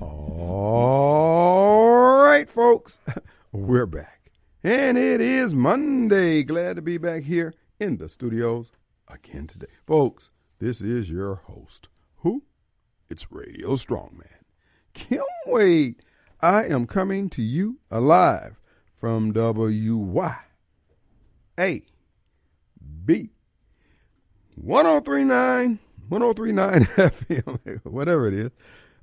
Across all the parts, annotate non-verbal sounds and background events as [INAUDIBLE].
All right, folks, [LAUGHS] we're back. And it is Monday. Glad to be back here in the studios again today. Folks, this is your host. Who? It's Radio Strongman. Kim Wade. I am coming to you alive from WYAB 1039 1039 [LAUGHS] FM, whatever it is.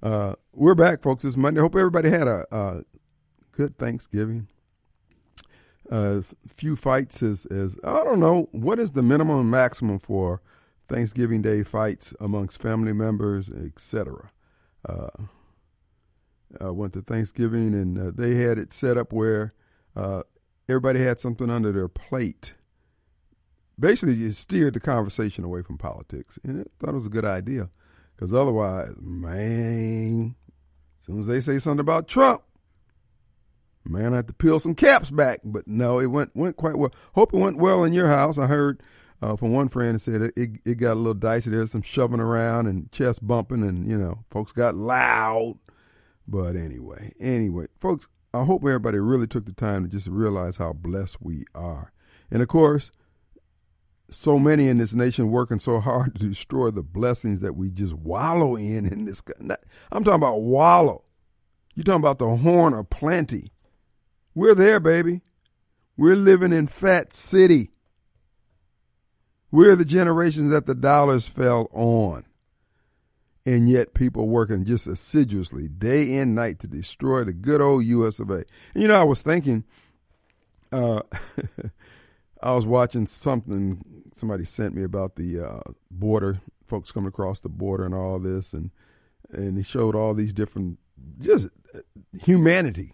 Uh, we're back, folks. This Monday. Hope everybody had a, a good Thanksgiving. Uh, few fights is, is I don't know what is the minimum and maximum for Thanksgiving Day fights amongst family members, etc. Uh, I went to Thanksgiving and uh, they had it set up where uh, everybody had something under their plate. Basically, it steered the conversation away from politics, and I thought it was a good idea. Because otherwise, man, as soon as they say something about Trump, man, I have to peel some caps back. But no, it went went quite well. Hope it went well in your house. I heard uh, from one friend that said it, it, it got a little dicey. There's some shoving around and chest bumping, and you know, folks got loud. But anyway, anyway, folks, I hope everybody really took the time to just realize how blessed we are. And of course, so many in this nation working so hard to destroy the blessings that we just wallow in in this I'm talking about wallow. You're talking about the horn of plenty. We're there, baby. We're living in Fat City. We're the generations that the dollars fell on. And yet people working just assiduously day and night to destroy the good old US of A. And you know, I was thinking, uh, [LAUGHS] I was watching something somebody sent me about the uh, border, folks coming across the border and all this, and and he showed all these different, just uh, humanity,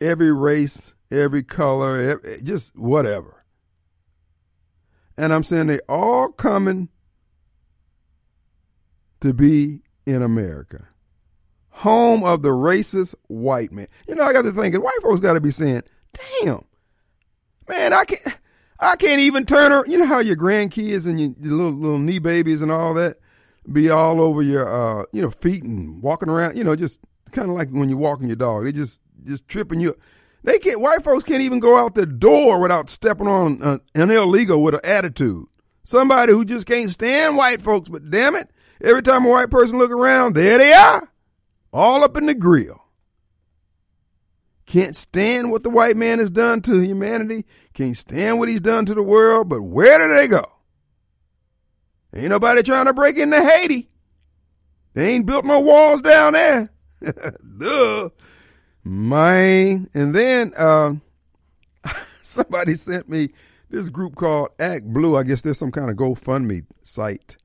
every race, every color, every, just whatever. And I'm saying they all coming to be in America, home of the racist white man. You know, I got to think, white folks got to be saying, "Damn." Man, I can't. I can't even turn her. You know how your grandkids and your, your little little knee babies and all that be all over your uh you know feet and walking around. You know, just kind of like when you're walking your dog. They just just tripping you. They can't. White folks can't even go out the door without stepping on an illegal with an attitude. Somebody who just can't stand white folks. But damn it, every time a white person look around, there they are, all up in the grill can't stand what the white man has done to humanity, can't stand what he's done to the world, but where do they go? Ain't nobody trying to break into Haiti. They ain't built no walls down there. [LAUGHS] Duh. Man. And then uh, [LAUGHS] somebody sent me this group called Act Blue. I guess there's some kind of GoFundMe site.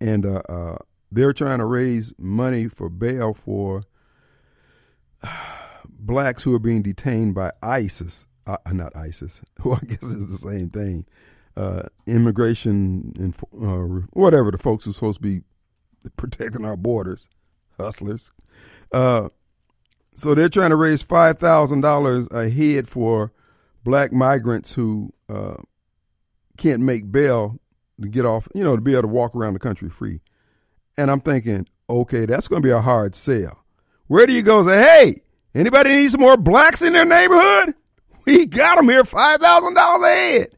And uh, uh, they're trying to raise money for bail for [SIGHS] blacks who are being detained by ISIS, uh, not ISIS, [LAUGHS] who I guess is the same thing, uh, immigration and uh, whatever the folks who are supposed to be protecting our borders, hustlers. Uh, so they're trying to raise five thousand dollars a head for black migrants who uh, can't make bail to get off, you know, to be able to walk around the country free. And I'm thinking, okay, that's going to be a hard sell. Where do you go say, hey, Anybody need some more blacks in their neighborhood? We got them here, five thousand dollars a head.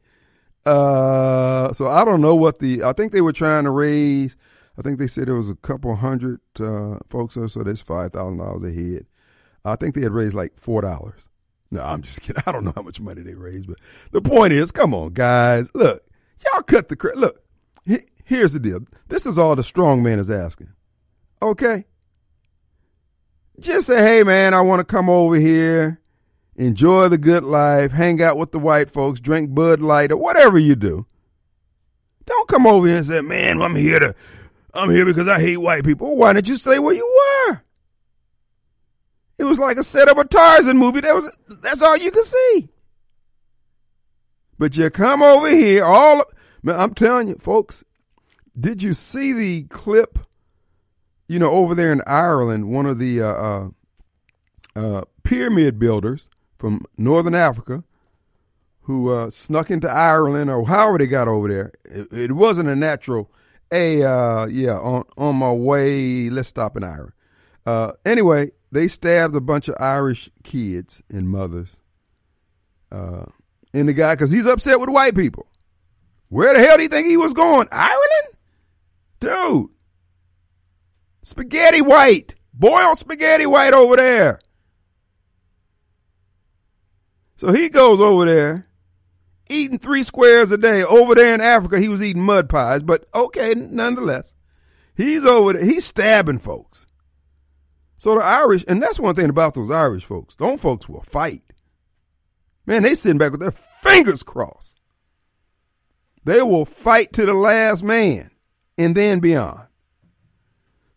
Uh, so I don't know what the. I think they were trying to raise. I think they said it was a couple hundred uh, folks or so. That's five thousand dollars a head. I think they had raised like four dollars. No, I'm just [LAUGHS] kidding. I don't know how much money they raised, but the point is, come on, guys. Look, y'all cut the crap. Look, here's the deal. This is all the strong man is asking. Okay, just say, hey, man, I want to come over here, enjoy the good life, hang out with the white folks, drink Bud Light, or whatever you do. Don't come over here and say, man, I'm here to, I'm here because I hate white people. why didn't you say where you were? It was like a set of a Tarzan movie. That was, that's all you could see. But you come over here, all, man, I'm telling you, folks, did you see the clip you know, over there in Ireland, one of the uh, uh, uh, pyramid builders from Northern Africa who uh, snuck into Ireland or however they got over there. It, it wasn't a natural, hey, uh, yeah, on, on my way, let's stop in Ireland. Uh, anyway, they stabbed a bunch of Irish kids and mothers. Uh, and the guy, because he's upset with white people. Where the hell do you think he was going? Ireland? Dude. Spaghetti white. Boiled spaghetti white over there. So he goes over there, eating three squares a day. Over there in Africa, he was eating mud pies, but okay, nonetheless. He's over there, he's stabbing folks. So the Irish, and that's one thing about those Irish folks. Those folks will fight. Man, they sitting back with their fingers crossed. They will fight to the last man and then beyond.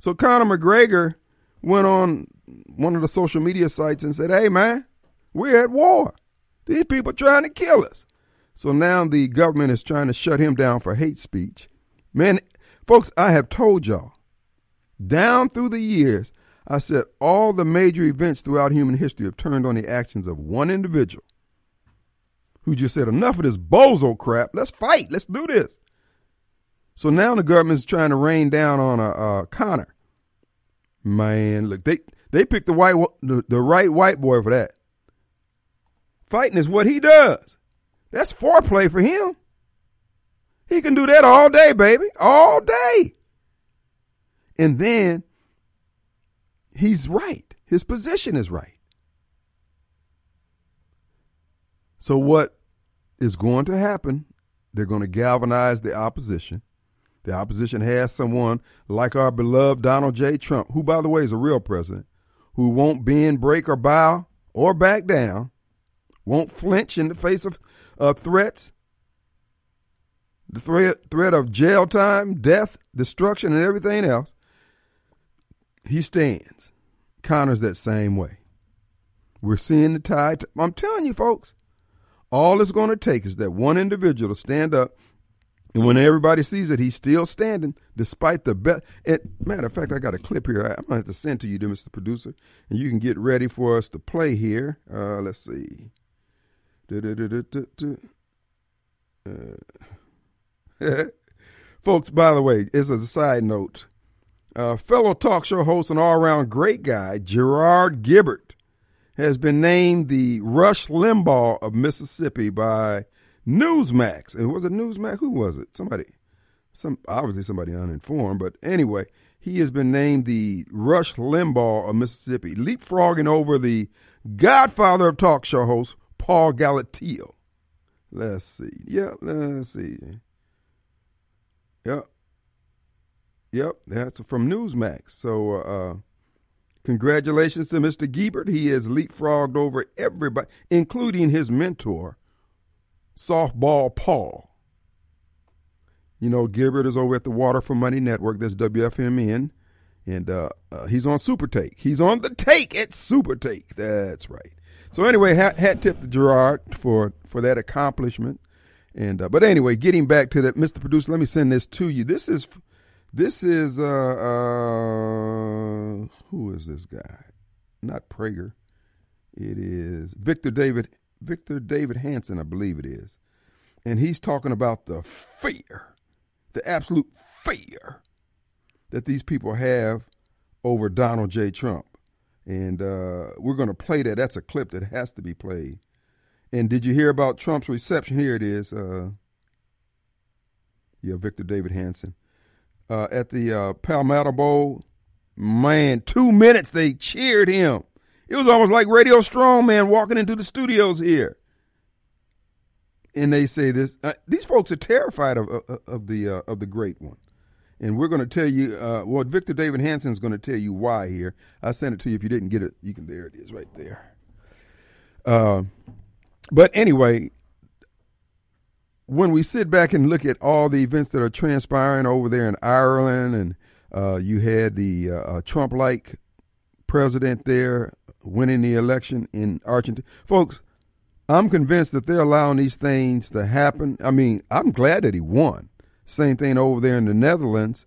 So Conor McGregor went on one of the social media sites and said, Hey man, we're at war. These people are trying to kill us. So now the government is trying to shut him down for hate speech. Man, folks, I have told y'all, down through the years, I said all the major events throughout human history have turned on the actions of one individual who just said, enough of this bozo crap. Let's fight. Let's do this. So now the government's trying to rain down on a, a Conor. Man, look, they they picked the white the, the right white boy for that. Fighting is what he does. That's foreplay for him. He can do that all day, baby, all day. And then he's right. His position is right. So, what is going to happen? They're going to galvanize the opposition. The opposition has someone like our beloved Donald J. Trump, who, by the way, is a real president, who won't bend, break, or bow or back down, won't flinch in the face of uh, threats, the threat, threat of jail time, death, destruction, and everything else. He stands. Conor's that same way. We're seeing the tide. I'm telling you, folks, all it's going to take is that one individual to stand up and when everybody sees it, he's still standing despite the best. Matter of fact, I got a clip here. I'm gonna have to send to you, Mr. Producer, and you can get ready for us to play here. Uh, let's see. Uh, [LAUGHS] folks, by the way, as a side note, uh, fellow talk show host and all around great guy, Gerard Gibert has been named the Rush Limbaugh of Mississippi by Newsmax. It was a Newsmax? Who was it? Somebody, some obviously somebody uninformed. But anyway, he has been named the Rush Limbaugh of Mississippi, leapfrogging over the godfather of talk show hosts, Paul Galatio. Let's see. Yep, let's see. Yep. Yep, that's from Newsmax. So, uh, congratulations to Mr. Gibert. He has leapfrogged over everybody, including his mentor, Softball Paul. You know, Gilbert is over at the Water for Money Network. That's WFMN. And uh, uh, he's on Super Take. He's on the take at Super Take. That's right. So anyway, hat, hat tip to Gerard for, for that accomplishment. And uh, but anyway, getting back to that, Mr. Producer, let me send this to you. This is this is uh, uh who is this guy? Not Prager. It is Victor David Victor David Hanson, I believe it is. And he's talking about the fear, the absolute fear that these people have over Donald J. Trump. And uh, we're going to play that. That's a clip that has to be played. And did you hear about Trump's reception? Here it is. Uh, yeah, Victor David Hanson. Uh, at the uh, Palmetto Bowl, man, two minutes they cheered him. It was almost like Radio Strongman walking into the studios here. And they say this: uh, these folks are terrified of of, of the uh, of the great one, and we're going to tell you. Uh, well, Victor David Hanson is going to tell you why here. I sent it to you. If you didn't get it, you can. There it is, right there. Uh, but anyway, when we sit back and look at all the events that are transpiring over there in Ireland, and uh, you had the uh, Trump-like president there winning the election in Argentina. Folks, I'm convinced that they're allowing these things to happen. I mean, I'm glad that he won. Same thing over there in the Netherlands.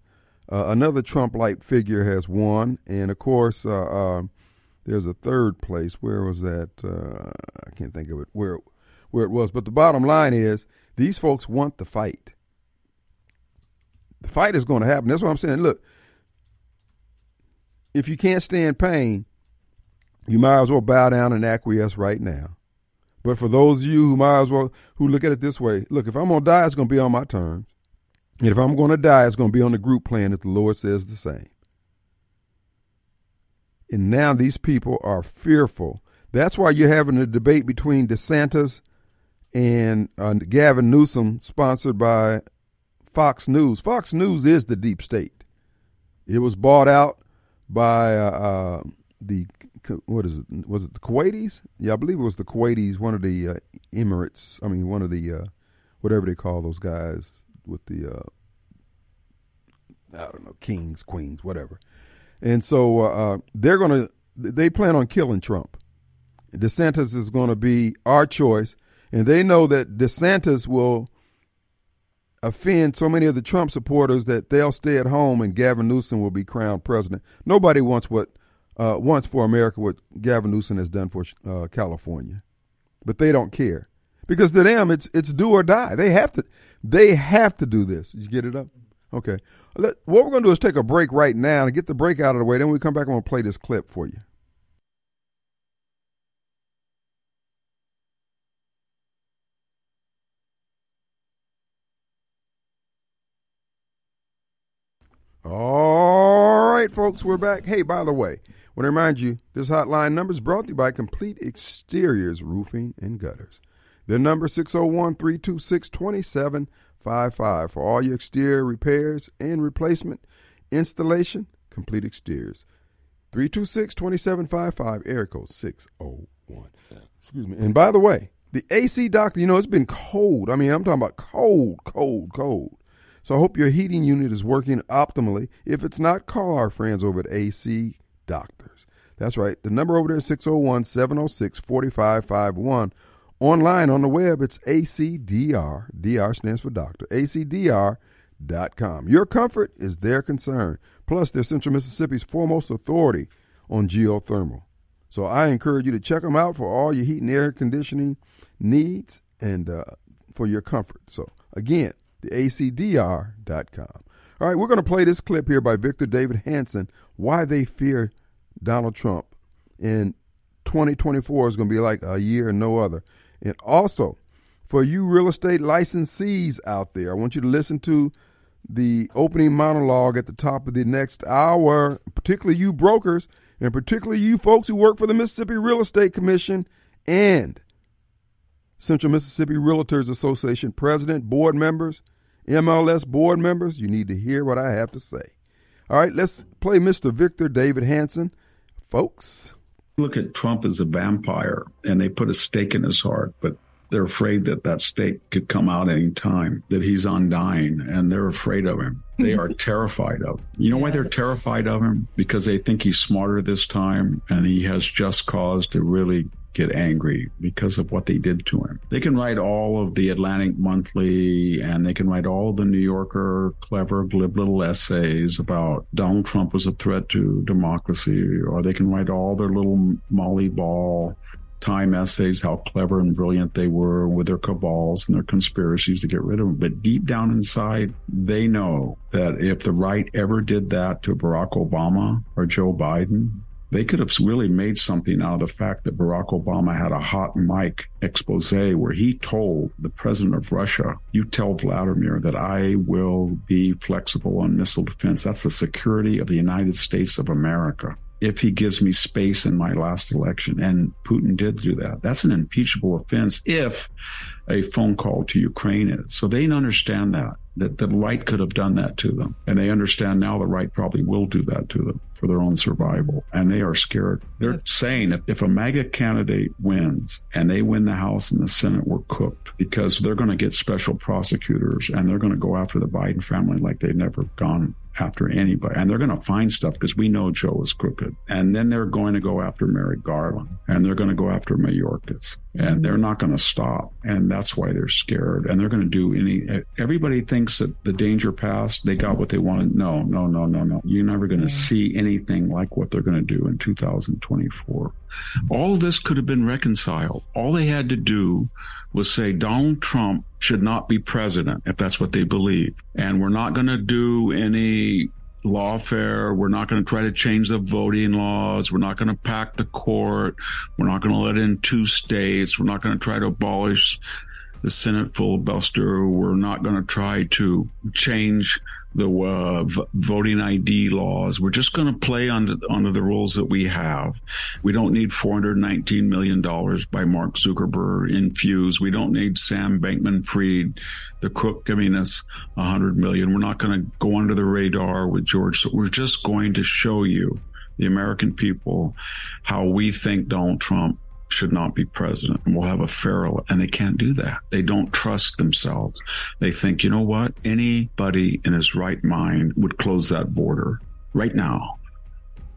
Uh, another Trump-like figure has won, and of course, uh, uh, there's a third place. Where was that? Uh, I can't think of it. Where, where it was. But the bottom line is, these folks want the fight. The fight is going to happen. That's what I'm saying. Look, if you can't stand pain, you might as well bow down and acquiesce right now. But for those of you who might as well who look at it this way, look, if I'm gonna die, it's gonna be on my terms. And if I'm gonna die, it's gonna be on the group plan if the Lord says the same. And now these people are fearful. That's why you're having a debate between DeSantis and uh, Gavin Newsom, sponsored by Fox News. Fox News is the deep state. It was bought out by uh, uh, the what is it? Was it the Kuwaitis? Yeah, I believe it was the Kuwaitis. One of the uh, Emirates. I mean, one of the uh, whatever they call those guys with the uh, I don't know kings, queens, whatever. And so uh, they're gonna they plan on killing Trump. DeSantis is going to be our choice, and they know that DeSantis will offend so many of the Trump supporters that they'll stay at home and Gavin Newsom will be crowned president. Nobody wants what uh, wants for America what Gavin Newsom has done for uh, California, but they don't care because to them it's it's do or die. They have to they have to do this. You get it up? Okay. Let, what we're going to do is take a break right now and get the break out of the way. Then we come back and we'll play this clip for you. All right, folks, we're back. Hey, by the way, want to remind you this hotline number is brought to you by Complete Exteriors Roofing and Gutters. Their number 601 326 2755 for all your exterior repairs and replacement, installation, Complete Exteriors. 326 2755, area code 601. Excuse me. And by the way, the AC doctor, you know, it's been cold. I mean, I'm talking about cold, cold, cold. So I hope your heating unit is working optimally. If it's not, call our friends over at AC Doctors. That's right. The number over there is 601 706 4551. Online on the web, it's ACDR. DR stands for doctor. ACDR.com. Your comfort is their concern. Plus, they're Central Mississippi's foremost authority on geothermal. So I encourage you to check them out for all your heat and air conditioning needs and uh, for your comfort. So, again, theacdr.com. All right, we're going to play this clip here by Victor David Hanson, Why They Fear Donald Trump. in 2024 is going to be like a year and no other. And also, for you real estate licensees out there, I want you to listen to the opening monologue at the top of the next hour, particularly you brokers, and particularly you folks who work for the Mississippi Real Estate Commission and Central Mississippi Realtors Association president, board members, MLS board members, you need to hear what I have to say. All right, let's play Mr. Victor David Hanson. Folks. Look at Trump as a vampire, and they put a stake in his heart, but they're afraid that that stake could come out any time, that he's undying, and they're afraid of him. They are [LAUGHS] terrified of him. You know why they're terrified of him? Because they think he's smarter this time, and he has just cause to really get angry because of what they did to him. They can write all of the Atlantic Monthly and they can write all the New Yorker clever, glib little essays about Donald Trump was a threat to democracy, or they can write all their little Molly Ball time essays, how clever and brilliant they were with their cabals and their conspiracies to get rid of him. But deep down inside, they know that if the right ever did that to Barack Obama or Joe Biden, they could have really made something out of the fact that Barack Obama had a hot mic expose where he told the president of Russia, you tell Vladimir that I will be flexible on missile defense. That's the security of the United States of America. If he gives me space in my last election, and Putin did do that, that's an impeachable offense if a phone call to Ukraine is. So they understand that, that the right could have done that to them. And they understand now the right probably will do that to them for their own survival. And they are scared. They're saying if, if a MAGA candidate wins and they win the House and the Senate, we're cooked because they're going to get special prosecutors and they're going to go after the Biden family like they've never gone after anybody. And they're going to find stuff because we know Joe is crooked. And then they're going to go after Merrick Garland and they're going to go after Mayorkas and they're mm-hmm. not going to stop. And that's why they're scared. And they're going to do any, everybody thinks that the danger passed. They got what they wanted. No, no, no, no, no. You're never going to see anything like what they're going to do in 2024. All of this could have been reconciled. All they had to do was say Donald Trump should not be president if that's what they believe. And we're not going to do any lawfare. We're not going to try to change the voting laws. We're not going to pack the court. We're not going to let in two states. We're not going to try to abolish the Senate filibuster. We're not going to try to change the uh, voting ID laws. We're just going to play under under the rules that we have. We don't need 419 million dollars by Mark Zuckerberg infused. We don't need Sam Bankman-Fried, the crook, giving us 100 million. We're not going to go under the radar with George. So we're just going to show you, the American people, how we think Donald Trump should not be president and we'll have a fair and they can't do that. They don't trust themselves. They think, you know what? Anybody in his right mind would close that border right now.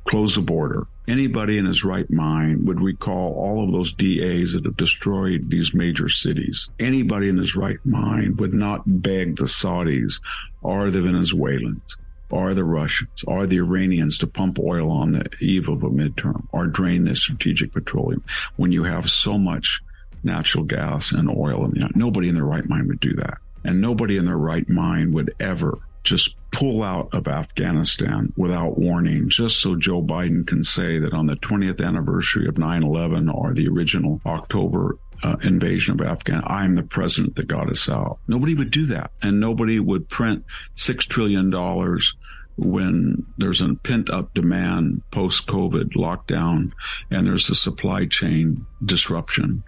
Close the border. Anybody in his right mind would recall all of those DAs that have destroyed these major cities. Anybody in his right mind would not beg the Saudis or the Venezuelans are the Russians, are the Iranians to pump oil on the eve of a midterm or drain the strategic petroleum when you have so much natural gas and oil nobody in their right mind would do that. And nobody in their right mind would ever just pull out of Afghanistan without warning, just so Joe Biden can say that on the 20th anniversary of 9 11 or the original October uh, invasion of Afghanistan, I'm the president that got us out. Nobody would do that. And nobody would print $6 trillion when there's a pent up demand post COVID lockdown and there's a supply chain disruption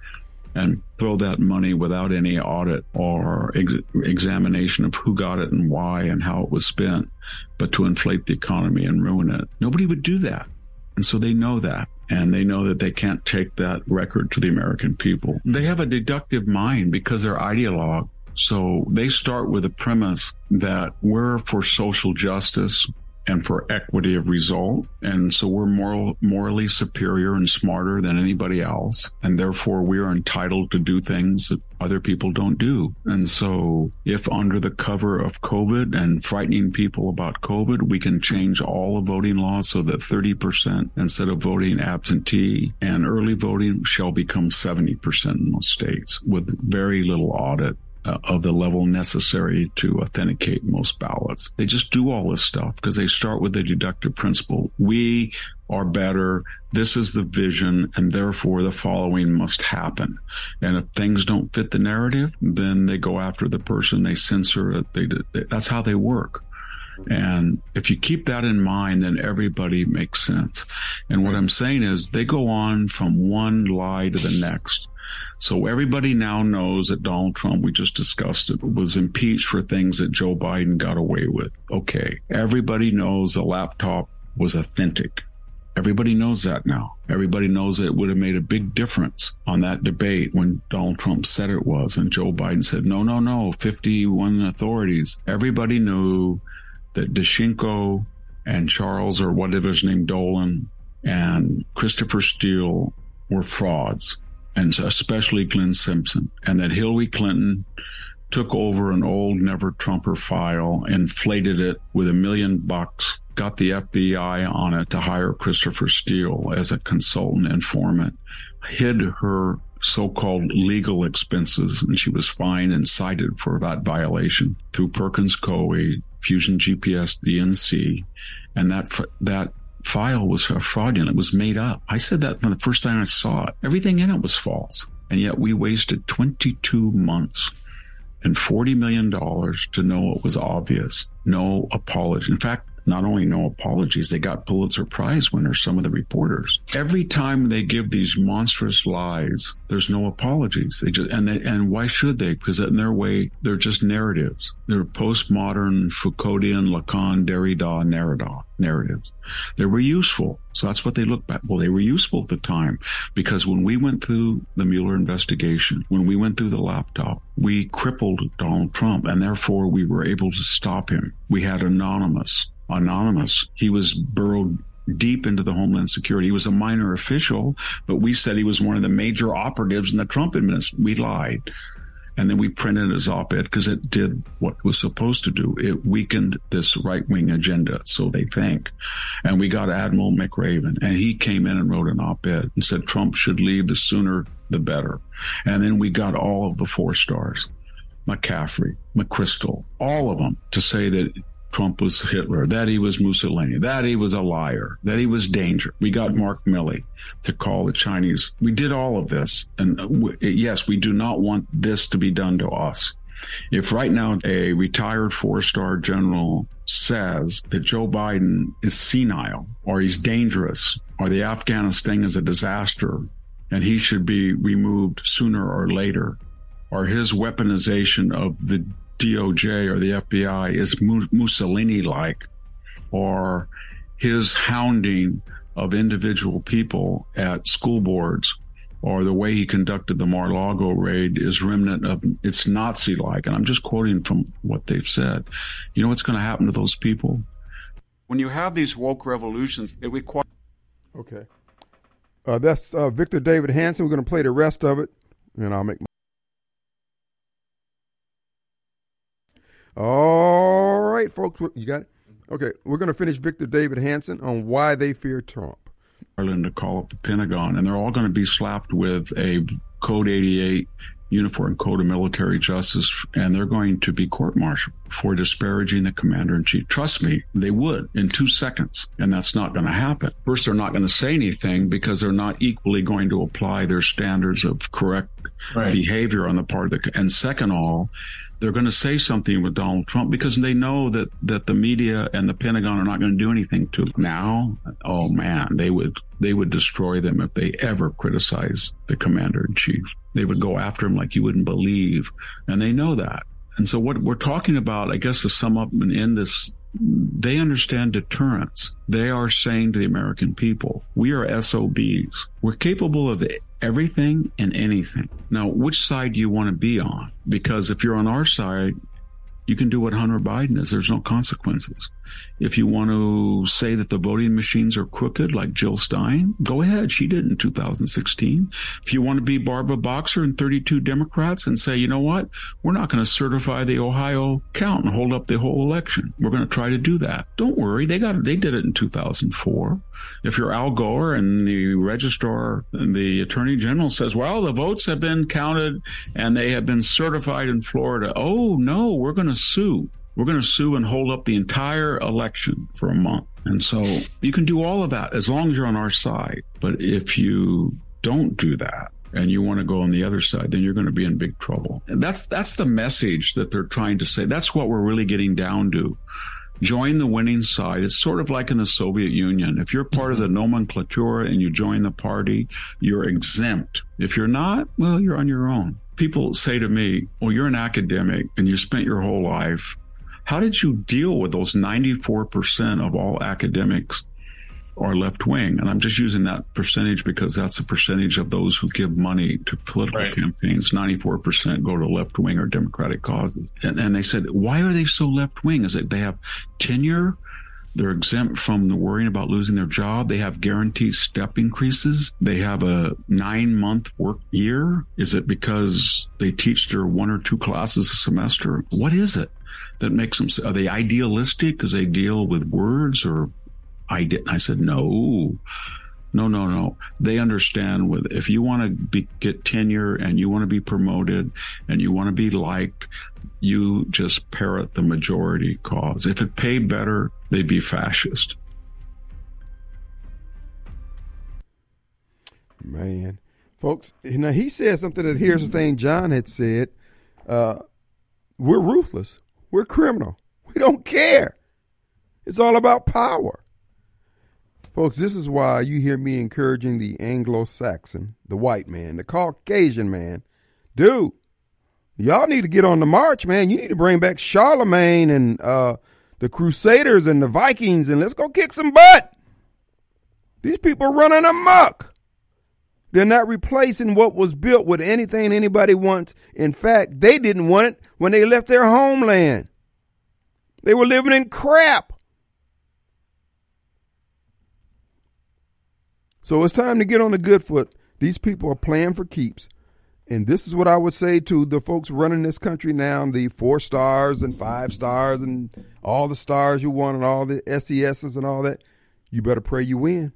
and throw that money without any audit or ex- examination of who got it and why and how it was spent, but to inflate the economy and ruin it. Nobody would do that. And so they know that. And they know that they can't take that record to the American people. They have a deductive mind because they're ideologue. So they start with a premise that we're for social justice and for equity of result. And so we're moral, morally superior and smarter than anybody else. And therefore we are entitled to do things that other people don't do. And so if under the cover of COVID and frightening people about COVID, we can change all the voting laws so that 30% instead of voting absentee and early voting shall become 70% in most states with very little audit uh, of the level necessary to authenticate most ballots. They just do all this stuff because they start with the deductive principle. We are better. This is the vision, and therefore the following must happen. And if things don't fit the narrative, then they go after the person, they censor it. They, that's how they work. And if you keep that in mind, then everybody makes sense. And what I'm saying is they go on from one lie to the next. So everybody now knows that Donald Trump, we just discussed it, was impeached for things that Joe Biden got away with. Okay. Everybody knows the laptop was authentic. Everybody knows that now. Everybody knows it would have made a big difference on that debate when Donald Trump said it was and Joe Biden said, no, no, no, 51 authorities. Everybody knew that Danchenko and Charles or whatever his name, Dolan and Christopher Steele were frauds and especially Glenn Simpson, and that Hillary Clinton took over an old never Trumper file, inflated it with a million bucks, got the FBI on it to hire Christopher Steele as a consultant informant, hid her so-called legal expenses, and she was fined and cited for that violation through Perkins Coie, Fusion GPS, DNC, and that that file was fraudulent. It was made up. I said that from the first time I saw it. Everything in it was false. And yet we wasted 22 months and $40 million to know it was obvious. No apology. In fact, not only no apologies, they got Pulitzer Prize winners, some of the reporters. Every time they give these monstrous lies, there's no apologies. They just, and they, and why should they? Because in their way, they're just narratives. They're postmodern Foucauldian Lacan Derrida narrative, narratives. They were useful. So that's what they look back. Well, they were useful at the time because when we went through the Mueller investigation, when we went through the laptop, we crippled Donald Trump and therefore we were able to stop him. We had anonymous anonymous. He was burrowed deep into the Homeland Security. He was a minor official, but we said he was one of the major operatives in the Trump administration. We lied. And then we printed his op-ed because it did what it was supposed to do. It weakened this right-wing agenda, so they think. And we got Admiral McRaven, and he came in and wrote an op-ed and said Trump should leave the sooner the better. And then we got all of the four stars, McCaffrey, McChrystal, all of them to say that Trump was Hitler, that he was Mussolini, that he was a liar, that he was danger. We got Mark Milley to call the Chinese. We did all of this. And uh, w- yes, we do not want this to be done to us. If right now a retired four star general says that Joe Biden is senile or he's dangerous or the Afghanistan is a disaster and he should be removed sooner or later, or his weaponization of the DOJ or the FBI is Mussolini like, or his hounding of individual people at school boards, or the way he conducted the Mar-Lago raid is remnant of it's Nazi like. And I'm just quoting from what they've said. You know what's going to happen to those people? When you have these woke revolutions, it requires. Okay. Uh, that's uh, Victor David Hanson. We're going to play the rest of it, and I'll make. My... All right, folks, you got it. Okay, we're going to finish Victor David Hanson on why they fear Trump. Ireland to call up the Pentagon, and they're all going to be slapped with a Code 88 Uniform Code of Military Justice, and they're going to be court-martialed for disparaging the commander in chief. Trust me, they would in two seconds, and that's not going to happen. First, they're not going to say anything because they're not equally going to apply their standards of correct right. behavior on the part of the. And second, all they're going to say something with Donald Trump because they know that that the media and the Pentagon are not going to do anything to them. Now, oh man, they would they would destroy them if they ever criticize the commander in chief. They would go after him like you wouldn't believe, and they know that. And so what we're talking about, I guess, to sum up and end this they understand deterrence. They are saying to the American people, we are SOBs. We're capable of everything and anything. Now, which side do you want to be on? Because if you're on our side, you can do what Hunter Biden is. There's no consequences. If you want to say that the voting machines are crooked, like Jill Stein, go ahead. She did in 2016. If you want to be Barbara Boxer and 32 Democrats and say, you know what, we're not going to certify the Ohio count and hold up the whole election. We're going to try to do that. Don't worry. They got. They did it in 2004. If you're Al Gore and the registrar and the attorney general says, well, the votes have been counted and they have been certified in Florida. Oh no, we're going to sue. We're going to sue and hold up the entire election for a month. And so you can do all of that as long as you're on our side. But if you don't do that, and you want to go on the other side, then you're going to be in big trouble. And that's that's the message that they're trying to say. That's what we're really getting down to. Join the winning side. It's sort of like in the Soviet Union. If you're part mm-hmm. of the nomenklatura and you join the party, you're exempt. If you're not, well, you're on your own. People say to me, well, you're an academic and you spent your whole life how did you deal with those 94% of all academics are left wing? And I'm just using that percentage because that's a percentage of those who give money to political right. campaigns. 94% go to left wing or democratic causes. And, and they said, why are they so left wing? Is it they have tenure? They're exempt from the worrying about losing their job. They have guaranteed step increases. They have a nine month work year. Is it because they teach their one or two classes a semester? What is it? That makes them, are they idealistic because they deal with words or I did, I said, no, no, no, no. They understand with, if you want to be, get tenure and you want to be promoted and you want to be liked, you just parrot the majority cause. If it paid better, they'd be fascist. Man, folks, now he said something that here's the thing John had said. Uh, we're ruthless. We're criminal. We don't care. It's all about power. Folks, this is why you hear me encouraging the Anglo Saxon, the white man, the Caucasian man. Dude, y'all need to get on the march, man. You need to bring back Charlemagne and uh, the Crusaders and the Vikings and let's go kick some butt. These people running amok. They're not replacing what was built with anything anybody wants. In fact, they didn't want it when they left their homeland. They were living in crap. So it's time to get on the good foot. These people are playing for keeps. And this is what I would say to the folks running this country now the four stars and five stars and all the stars you want and all the SESs and all that. You better pray you win.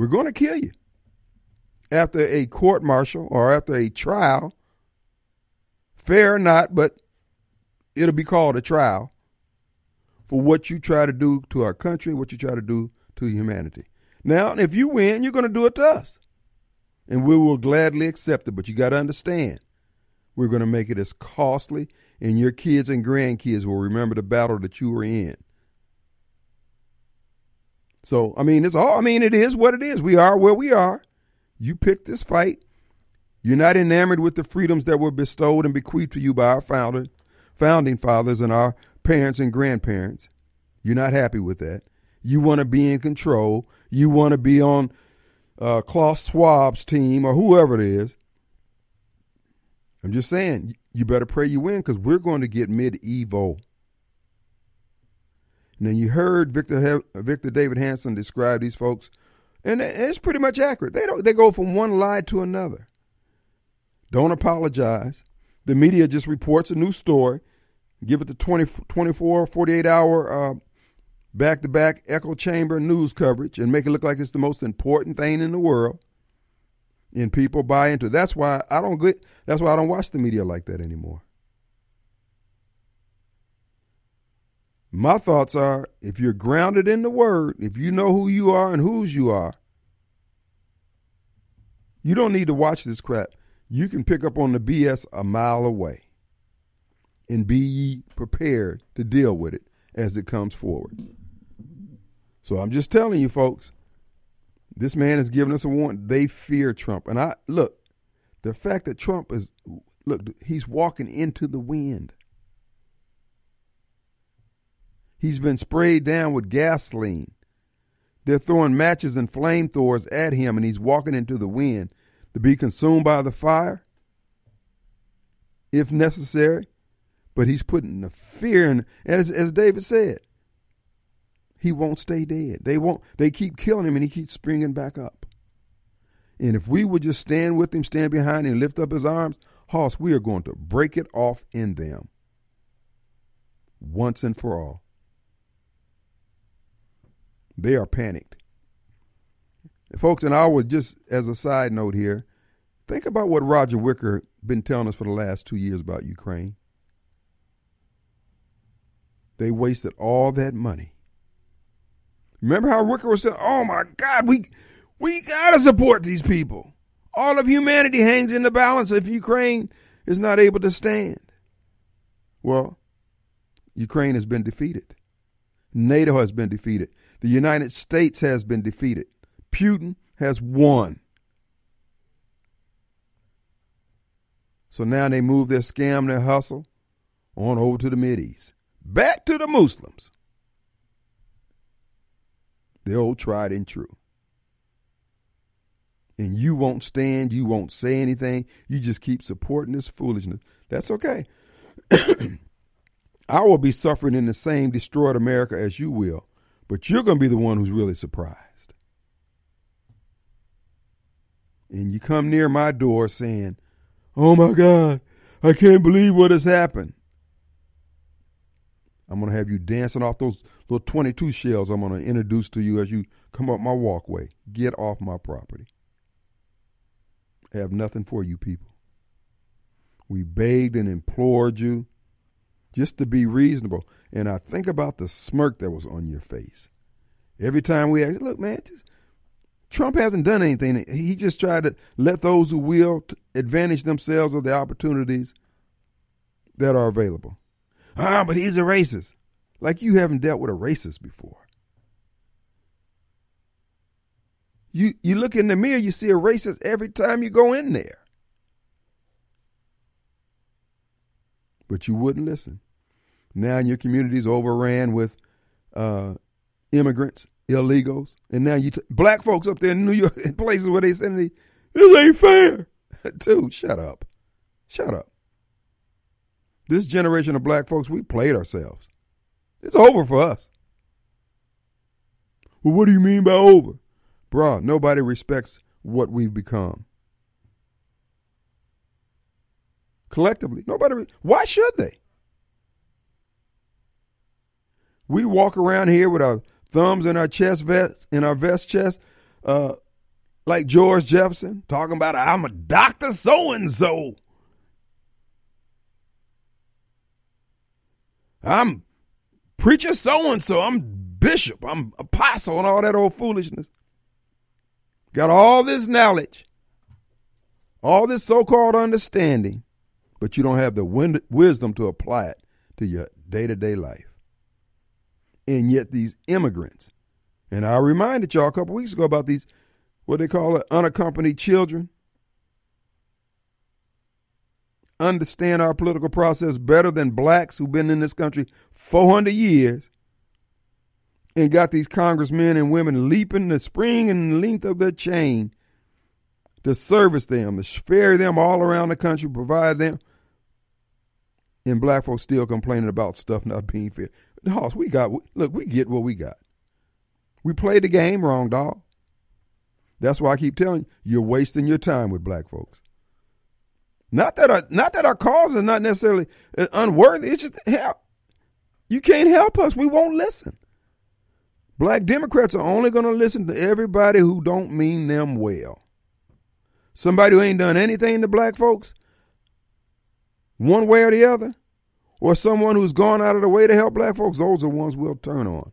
We're going to kill you. After a court martial or after a trial, fair or not, but it'll be called a trial. for what you try to do to our country, what you try to do to humanity. Now, if you win, you're going to do it to us. And we will gladly accept it, but you got to understand, we're going to make it as costly, and your kids and grandkids will remember the battle that you were in. So, I mean, it's all, I mean, it is what it is. We are where we are. You picked this fight. You're not enamored with the freedoms that were bestowed and bequeathed to you by our founder, founding fathers and our parents and grandparents. You're not happy with that. You want to be in control. You want to be on uh, Klaus Schwab's team or whoever it is. I'm just saying, you better pray you win because we're going to get medieval. Then you heard Victor Victor David Hanson describe these folks, and it's pretty much accurate. They don't they go from one lie to another. Don't apologize. The media just reports a new story. Give it the 20, 24, 48 hour back to back echo chamber news coverage and make it look like it's the most important thing in the world. And people buy into it. That's why I don't get that's why I don't watch the media like that anymore. My thoughts are if you're grounded in the word, if you know who you are and whose you are, you don't need to watch this crap you can pick up on the BS a mile away and be prepared to deal with it as it comes forward. So I'm just telling you, folks, this man has given us a warning. They fear Trump. And I look, the fact that Trump is look, he's walking into the wind. He's been sprayed down with gasoline. They're throwing matches and flamethrowers at him, and he's walking into the wind to be consumed by the fire if necessary. But he's putting the fear in, as, as David said, he won't stay dead. They won't. They keep killing him, and he keeps springing back up. And if we would just stand with him, stand behind him, lift up his arms, Hoss, we are going to break it off in them once and for all. They are panicked. Folks, and I would just as a side note here, think about what Roger Wicker been telling us for the last two years about Ukraine. They wasted all that money. Remember how Wicker was saying, "Oh my God, we we gotta support these people. All of humanity hangs in the balance if Ukraine is not able to stand." Well, Ukraine has been defeated. NATO has been defeated. The United States has been defeated. Putin has won. So now they move their scam, their hustle on over to the Mideast. Back to the Muslims. The old tried and true. And you won't stand, you won't say anything, you just keep supporting this foolishness. That's okay. [CLEARS THROAT] I will be suffering in the same destroyed America as you will, but you're going to be the one who's really surprised. and you come near my door saying, Oh my God, I can't believe what has happened. I'm going to have you dancing off those little 22 shells I'm going to introduce to you as you come up my walkway. Get off my property. I have nothing for you people. We begged and implored you just to be reasonable. And I think about the smirk that was on your face. Every time we ask, look, man, just Trump hasn't done anything. He just tried to let those who will advantage themselves of the opportunities that are available. Ah, but he's a racist. Like you haven't dealt with a racist before. You you look in the mirror, you see a racist every time you go in there. But you wouldn't listen. Now your community's overran with uh, immigrants illegals, and now you t- black folks up there in New York, in [LAUGHS] places where they send say this ain't fair. [LAUGHS] Dude, shut up, shut up. This generation of black folks, we played ourselves. It's over for us. Well, what do you mean by over? Bruh, nobody respects what we've become. Collectively, nobody. Why should they? We walk around here with our thumbs in our chest vest, in our vest chest, uh, like George Jefferson, talking about I'm a doctor so and so. I'm preacher so and so, I'm bishop, I'm apostle, and all that old foolishness. Got all this knowledge, all this so called understanding, but you don't have the wisdom to apply it to your day to day life. And yet, these immigrants, and I reminded y'all a couple weeks ago about these, what they call it, unaccompanied children, understand our political process better than blacks who've been in this country 400 years and got these congressmen and women leaping the spring and the length of their chain to service them, to ferry them all around the country, provide them. And black folks still complaining about stuff not being fair. Hoss, we got look, we get what we got. We played the game wrong, dog. That's why I keep telling you, you're wasting your time with black folks. Not that our, not that our cause is not necessarily uh, unworthy. It's just help. You can't help us. We won't listen. Black Democrats are only going to listen to everybody who don't mean them well. Somebody who ain't done anything to black folks, one way or the other, or someone who's gone out of the way to help black folks, those are the ones we'll turn on.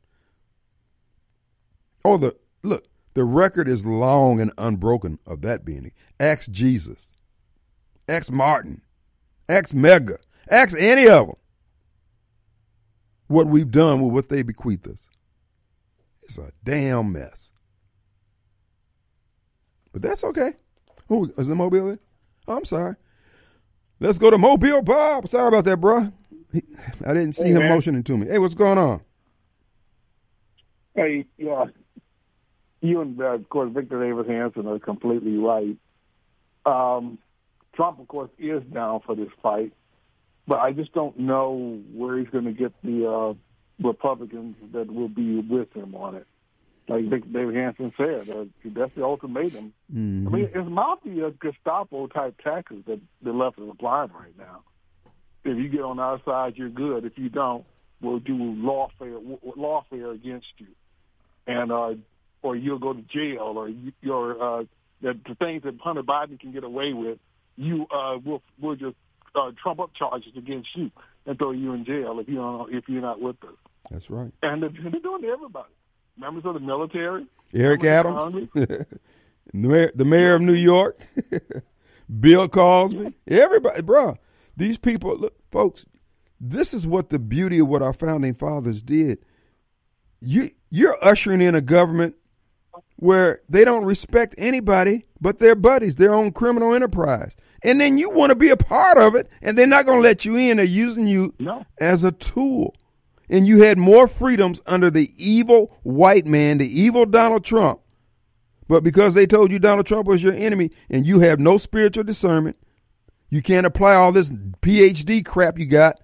Oh, the look, the record is long and unbroken of that being. Ask Jesus. Ask Martin. Ask Medgar. Ask any of them. What we've done with what they bequeath us. It's a damn mess. But that's okay. Who is the Mobile? Oh, I'm sorry. Let's go to Mobile Bob. Sorry about that, bro. I didn't see hey, him man. motioning to me. Hey, what's going on? Hey, yeah. You and, uh, of course, Victor Davis Hanson are completely right. Um, Trump, of course, is down for this fight, but I just don't know where he's going to get the uh, Republicans that will be with him on it. Like Victor Davis Hanson said, uh, that's the ultimatum. Mm-hmm. I mean, it's mafia Gestapo type tactics that the left is applying right now. If you get on our side, you're good. If you don't, we'll do lawfare lawfare against you, and uh, or you'll go to jail, or your uh, the, the things that Hunter Biden can get away with, you uh, will will just uh, trump up charges against you and throw you in jail if you don't if you're not with us. That's right. And they're, they're doing to everybody. Members of the military. Eric Adams, [LAUGHS] the, mayor, the mayor of New York, [LAUGHS] Bill Cosby, everybody, bro. These people, look, folks. This is what the beauty of what our founding fathers did. You you're ushering in a government where they don't respect anybody but their buddies, their own criminal enterprise. And then you want to be a part of it, and they're not going to let you in. They're using you no. as a tool. And you had more freedoms under the evil white man, the evil Donald Trump. But because they told you Donald Trump was your enemy and you have no spiritual discernment, you can't apply all this PhD crap you got,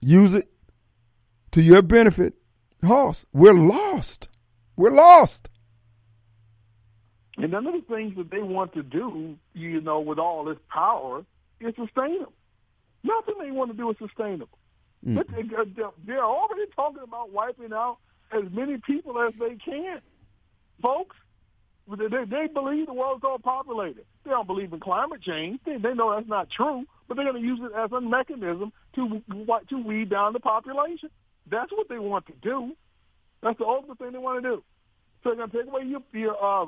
use it to your benefit. Hoss, we're lost. We're lost. And none of the things that they want to do, you know, with all this power is sustainable. Nothing they want to do is sustainable. Mm. But they, they're already talking about wiping out as many people as they can. Folks, they, they believe the world's all populated. They don't believe in climate change. They, they know that's not true, but they're going to use it as a mechanism to to weed down the population. That's what they want to do. That's the ultimate thing they want to do. So they're going to take away your your uh,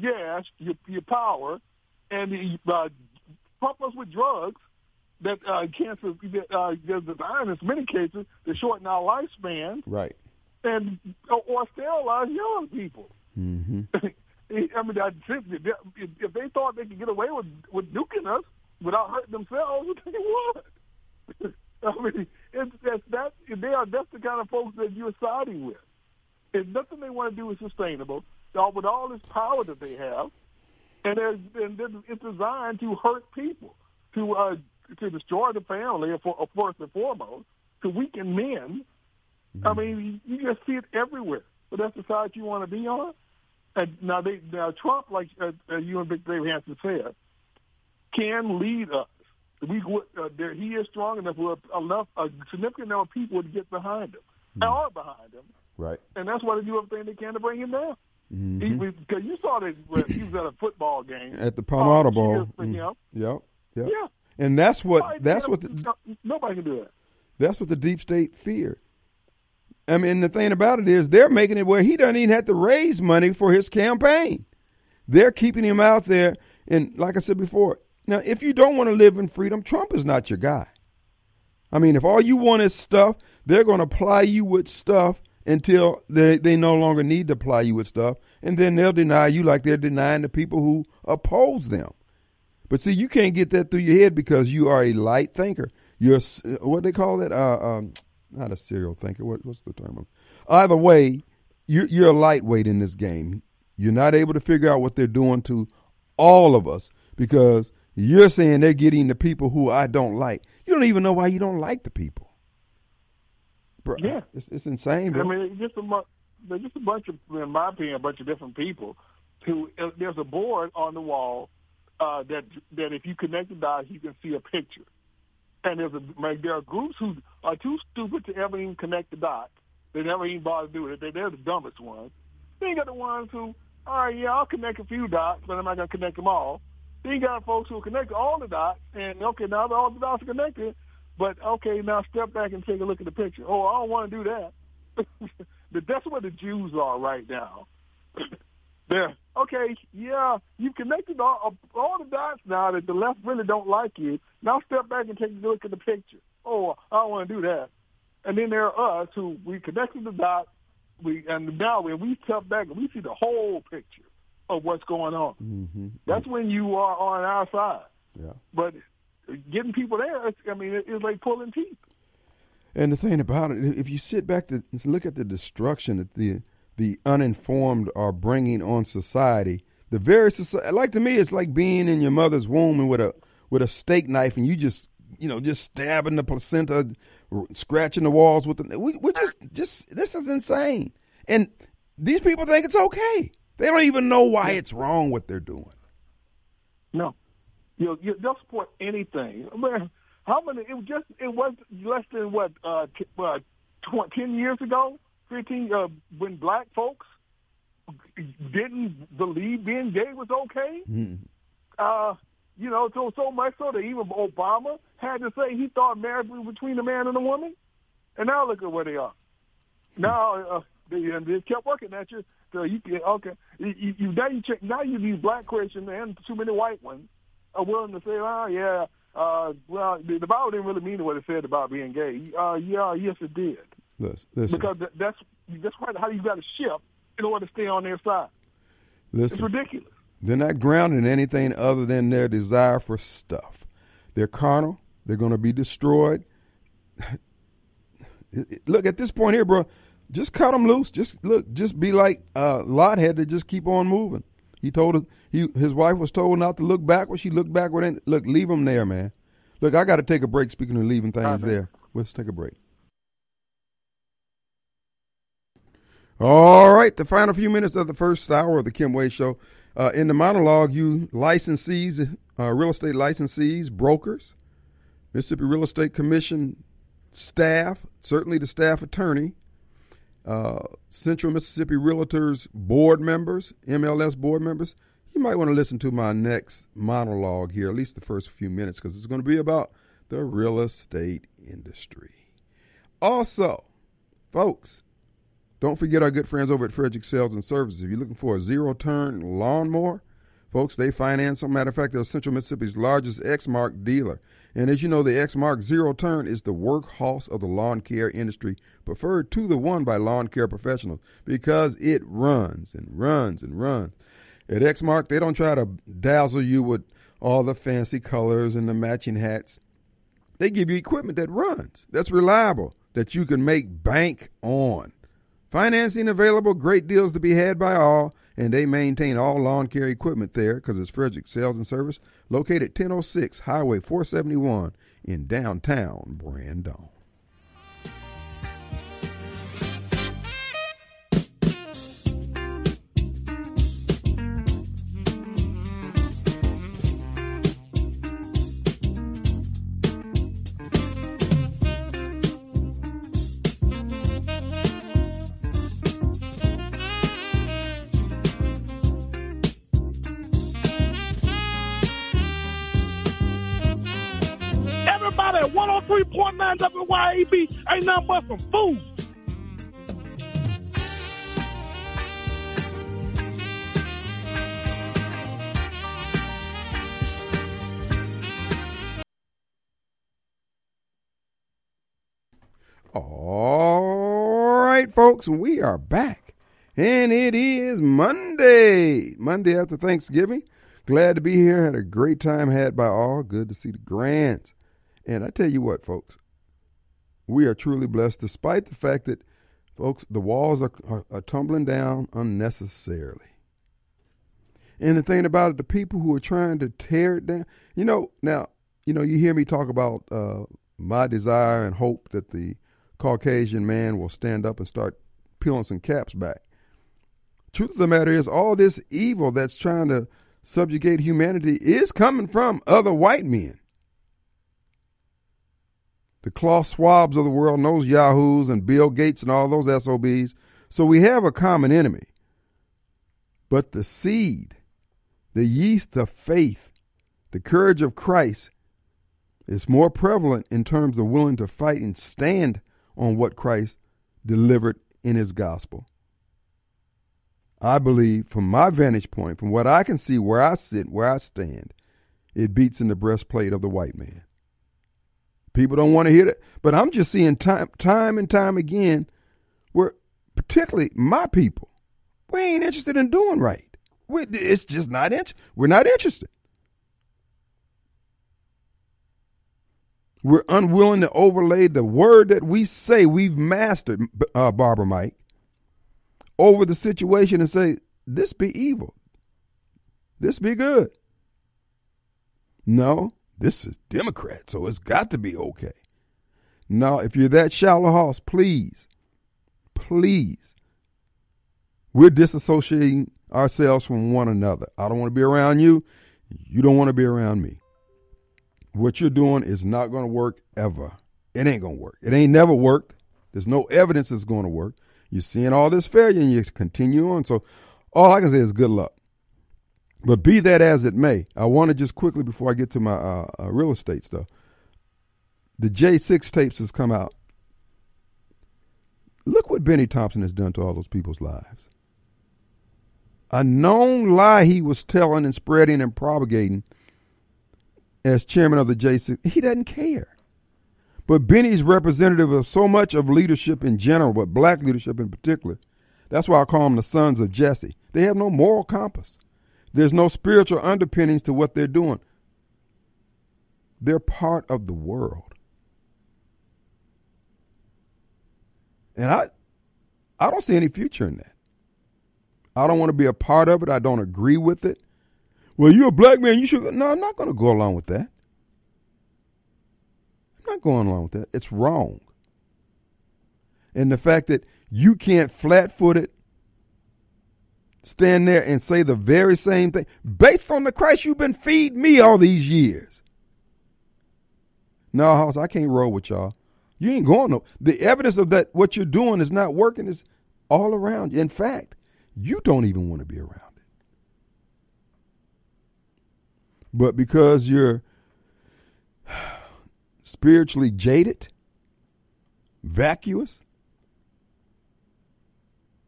gas, your your power, and uh, pump us with drugs that uh, cancer that uh, in many cases to shorten our lifespan, right? And or sterilize young people. Mm-hmm. [LAUGHS] I mean, if they thought they could get away with with nuking us without hurting themselves, [LAUGHS] they would. [LAUGHS] I mean, it's that's that they are that's the kind of folks that you're siding with. If nothing they want to do is sustainable, with all this power that they have, and, and it's designed to hurt people, to uh, to destroy the family, for, first and foremost, to weaken men. Mm-hmm. I mean, you just see it everywhere. But that's the side you want to be on. And now, they, now Trump, like uh, uh, you and Big Dave Hanson said, can lead us. We uh, there, he is strong enough for enough a significant number of people to get behind him, mm-hmm. are behind him, Right. And that's why they do everything they can to bring him down. Mm-hmm. Because you saw that he was at a football game at the Palmetto Bowl. Mm-hmm. Yep. Yep. Yeah. And that's what nobody that's what the, nobody can do that. That's what the deep state feared. I mean, the thing about it is they're making it where he doesn't even have to raise money for his campaign. They're keeping him out there. And like I said before, now, if you don't want to live in freedom, Trump is not your guy. I mean, if all you want is stuff, they're going to ply you with stuff until they, they no longer need to ply you with stuff. And then they'll deny you like they're denying the people who oppose them. But see, you can't get that through your head because you are a light thinker. You're, what they call it? Uh, um, not a serial thinker. What, what's the term? Of either way, you're, you're a lightweight in this game. You're not able to figure out what they're doing to all of us because you're saying they're getting the people who I don't like. You don't even know why you don't like the people. Bro, yeah, it's, it's insane. Bro. I mean, it's just a there's just a bunch of, in my opinion, a bunch of different people. Who uh, there's a board on the wall uh, that that if you connect the dots, you can see a picture. And there's a like, there are groups who are too stupid to ever even connect the dots. They never even bother to do it. They, they're the dumbest ones. Then you got the ones who, all right, yeah, I'll connect a few dots, but I'm not gonna connect them all. Then you got folks who connect all the dots, and okay, now all the dots are connected, but okay, now step back and take a look at the picture. Oh, I don't want to do that. [LAUGHS] That's where the Jews are right now. [CLEARS THROAT] They're okay. Yeah, you've connected all, all the dots now that the left really don't like you. Now step back and take a look at the picture. Oh, I don't want to do that. And then there are us who we connected the dots. We and now when we step back and we see the whole picture of what's going on. Mm-hmm. That's when you are on our side. Yeah. But getting people there, I mean, it's like pulling teeth. And the thing about it, if you sit back to look at the destruction that the the uninformed are bringing on society, the very society, like to me, it's like being in your mother's womb and with a with a steak knife, and you just you know just stabbing the placenta, scratching the walls with the. We, we're just just this is insane, and these people think it's okay. They don't even know why it's wrong what they're doing. No, you, you they'll support anything. I mean, how many? It was just it was less than what uh, t- uh, tw- ten years ago, fifteen uh, when black folks didn't believe being gay was okay. Mm-hmm. Uh, you know, so so much so that even Obama had to say he thought marriage was between a man and a woman, and now look at where they are. Now uh, they, they kept working at you. So you can okay. You, you now you check now you these black Christians and too many white ones are willing to say, oh yeah, uh, well the, the Bible didn't really mean what it said about being gay. Uh, yeah, yes it did. Listen, listen. Because that's that's how you got to shift in order to stay on their side. Listen, it's ridiculous. They're not grounded in anything other than their desire for stuff. They're carnal. They're going to be destroyed. [SIGHS] Look at this point here, bro just cut them loose. Just look, just be like uh, Lot had to just keep on moving. He told her, he his wife was told not to look backward. She looked backward and look, leave them there, man. Look, I got to take a break. Speaking of leaving things right, there, let's take a break. All right, the final few minutes of the first hour of the Kim Wade Show. Uh, in the monologue, you licensees, uh, real estate licensees, brokers, Mississippi Real Estate Commission staff, certainly the staff attorney, uh, Central Mississippi Realtors board members, MLS board members, you might want to listen to my next monologue here, at least the first few minutes, because it's going to be about the real estate industry. Also, folks, don't forget our good friends over at Frederick Sales and Services. If you're looking for a zero turn lawnmower, folks, they finance them. Matter of fact, they're Central Mississippi's largest Exmark dealer. And as you know, the Exmark Zero Turn is the workhorse of the lawn care industry, preferred to the one by lawn care professionals because it runs and runs and runs. At Exmark, they don't try to dazzle you with all the fancy colors and the matching hats. They give you equipment that runs, that's reliable, that you can make bank on. Financing available, great deals to be had by all and they maintain all lawn care equipment there because it's Frederick Sales and Service, located 1006 Highway 471 in downtown Brandon. Ain't nothing but some. All right, folks, we are back. And it is Monday. Monday after Thanksgiving. Glad to be here. Had a great time had by all. Good to see the Grants. And I tell you what, folks, we are truly blessed despite the fact that, folks, the walls are, are, are tumbling down unnecessarily. And the thing about it, the people who are trying to tear it down, you know, now, you know, you hear me talk about uh, my desire and hope that the Caucasian man will stand up and start peeling some caps back. Truth of the matter is, all this evil that's trying to subjugate humanity is coming from other white men. The Klaus Schwabs of the world, and those yahoos and Bill Gates and all those SOBs. So we have a common enemy. But the seed, the yeast of faith, the courage of Christ is more prevalent in terms of willing to fight and stand on what Christ delivered in his gospel. I believe, from my vantage point, from what I can see, where I sit, where I stand, it beats in the breastplate of the white man. People don't want to hear that, but I'm just seeing time, time and time again, where particularly my people, we ain't interested in doing right. we it's just not interested. We're not interested. We're unwilling to overlay the word that we say we've mastered, uh, Barbara Mike, over the situation and say, this be evil. This be good. No, this is Democrat, so it's got to be okay. No, if you're that shallow house, please, please, we're disassociating ourselves from one another. I don't want to be around you. You don't want to be around me what you're doing is not going to work ever. It ain't going to work. It ain't never worked. There's no evidence it's going to work. You're seeing all this failure and you continue on. So all I can say is good luck. But be that as it may, I want to just quickly before I get to my uh, uh, real estate stuff. The J6 tapes has come out. Look what Bennie Thompson has done to all those people's lives. A known lie he was telling and spreading and propagating as chairman of the J6, he doesn't care. But Bennie's representative of so much of leadership in general, but black leadership in particular. That's why I call them the sons of Jesse. They have no moral compass. There's no spiritual underpinnings to what they're doing. They're part of the world. And I I don't see any future in that. I don't want to be a part of it. I don't agree with it. Well, you're a black man. You should. No, I'm not going to go along with that. I'm not going along with that. It's wrong. And the fact that you can't flat footed stand there and say the very same thing based on the Christ you've been feeding me all these years. No, House, I can't roll with y'all. You ain't going no. The evidence of that what you're doing is not working is all around you. In fact, you don't even want to be around. It. But because you're [SIGHS] spiritually jaded, vacuous,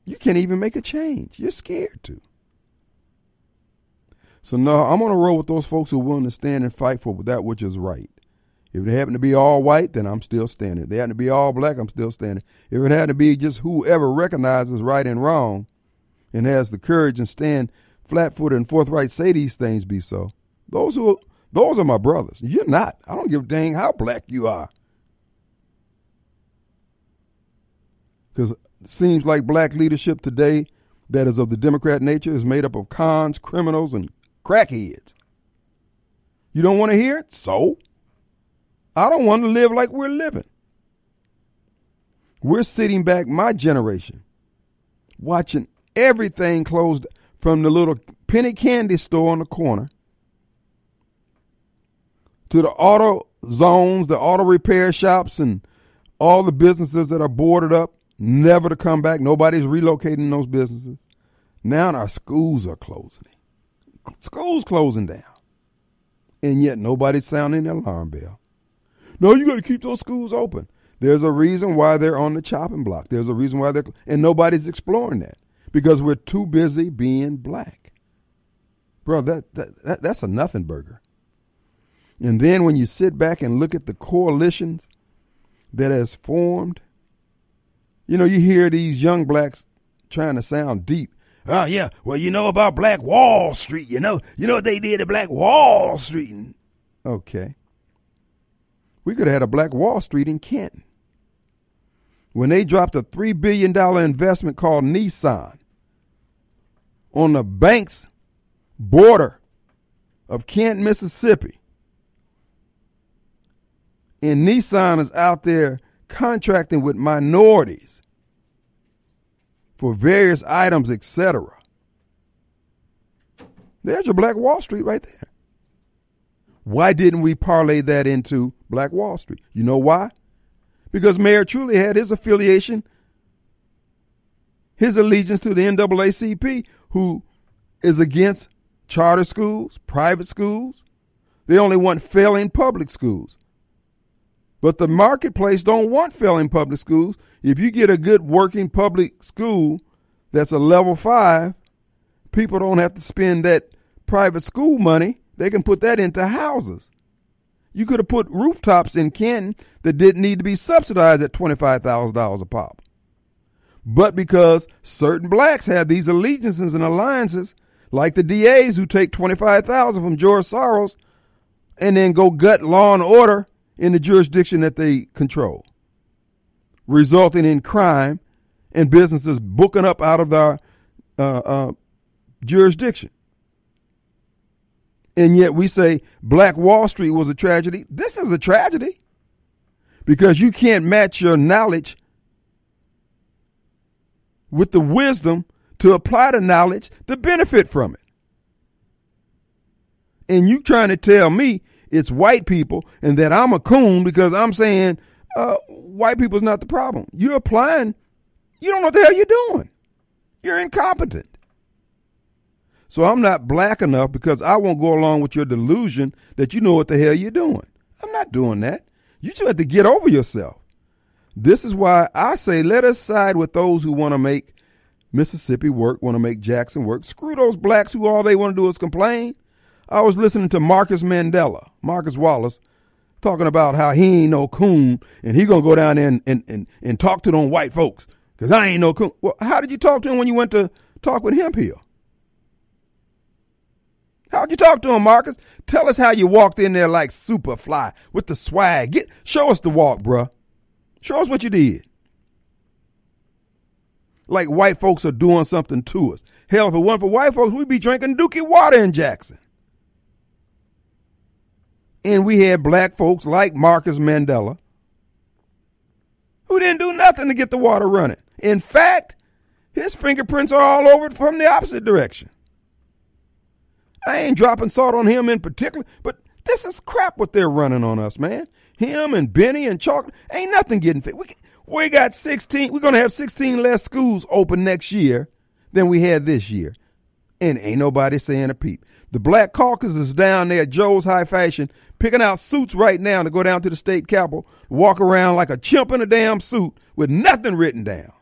you can't even make a change. You're scared to. So no, I'm gonna roll with those folks who are willing to stand and fight for that which is right. If they happen to be all white, then I'm still standing. If they happen to be all black, I'm still standing. If it had to be just whoever recognizes right and wrong and has the courage and stand flat footed and forthright say these things be so, those who those are my brothers. You're not. I don't give a dang how black you are. Because it seems like black leadership today that is of the Democrat nature is made up of cons, criminals, and crackheads. You don't want to hear it? So? I don't want to live like we're living. We're sitting back, my generation, watching everything closed from the little penny candy store on the corner to the auto zones, the auto repair shops, and all the businesses that are boarded up, never to come back. Nobody's relocating those businesses. Now our schools are closing. Schools closing down. And yet nobody's sounding the alarm bell. No, you got to keep those schools open. There's a reason why they're on the chopping block. There's a reason why they're, and nobody's exploring that because we're too busy being black. Bro, that, that, that that's a nothing burger. And then when you sit back and look at the coalitions that has formed, you know, you hear these young blacks trying to sound deep. Oh yeah, well you know about Black Wall Street, you know, you know what they did at Black Wall Street. Okay. We could have had a Black Wall Street in Canton. When they dropped a $3 billion investment called Nissan on the Banks border of Canton, Mississippi. And Nissan is out there contracting with minorities for various items, etc. There's your Black Wall Street right there. Why didn't we parlay that into Black Wall Street? You know why? Because Mayor Truly had his affiliation, his allegiance to the NAACP, who is against charter schools, private schools. They only want failing public schools. But the marketplace don't want failing public schools. If you get a good working public school that's a level five, people don't have to spend that private school money they can put that into houses. You could have put rooftops in Canton that didn't need to be subsidized at $25,000 a pop. But because certain blacks have these allegiances and alliances, like the DAs who take 25000 from George Soros and then go gut law and order in the jurisdiction that they control, resulting in crime and businesses booking up out of their uh, uh, jurisdiction and yet we say Black Wall Street was a tragedy. This is a tragedy because you can't match your knowledge with the wisdom to apply the knowledge to benefit from it. And you trying to tell me it's white people and that I'm a coon because I'm saying uh, white people's not the problem. You're applying, you don't know what the hell you're doing. You're incompetent. So I'm not black enough because I won't go along with your delusion that you know what the hell you're doing. I'm not doing that. You just have to get over yourself. This is why I say let us side with those who want to make Mississippi work, want to make Jackson work. Screw those blacks who all they want to do is complain. I was listening to Marcus Mandela, Marcus Wallace, talking about how he ain't no coon and he gonna go down there and, and, and, and talk to them white folks because I ain't no coon. Well, how did you talk to him when you went to talk with him here? How'd you talk to him, Marcus? Tell us how you walked in there like super fly with the swag. Get show us the walk, bruh. Show us what you did. Like white folks are doing something to us. Hell, if it weren't for white folks, we'd be drinking Dookie water in Jackson. And we had black folks like Marcus Mandela who didn't do nothing to get the water running. In fact, his fingerprints are all over it from the opposite direction. I ain't dropping salt on him in particular, but this is crap what they're running on us, man. Him and Bennie and Chokwe ain't nothing getting fit. We, we got 16, we're going to have 16 less schools open next year than we had this year. And ain't nobody saying a peep. The Black Caucus is down there at Joe's High Fashion picking out suits right now to go down to the state capitol, walk around like a chimp in a damn suit with nothing written down.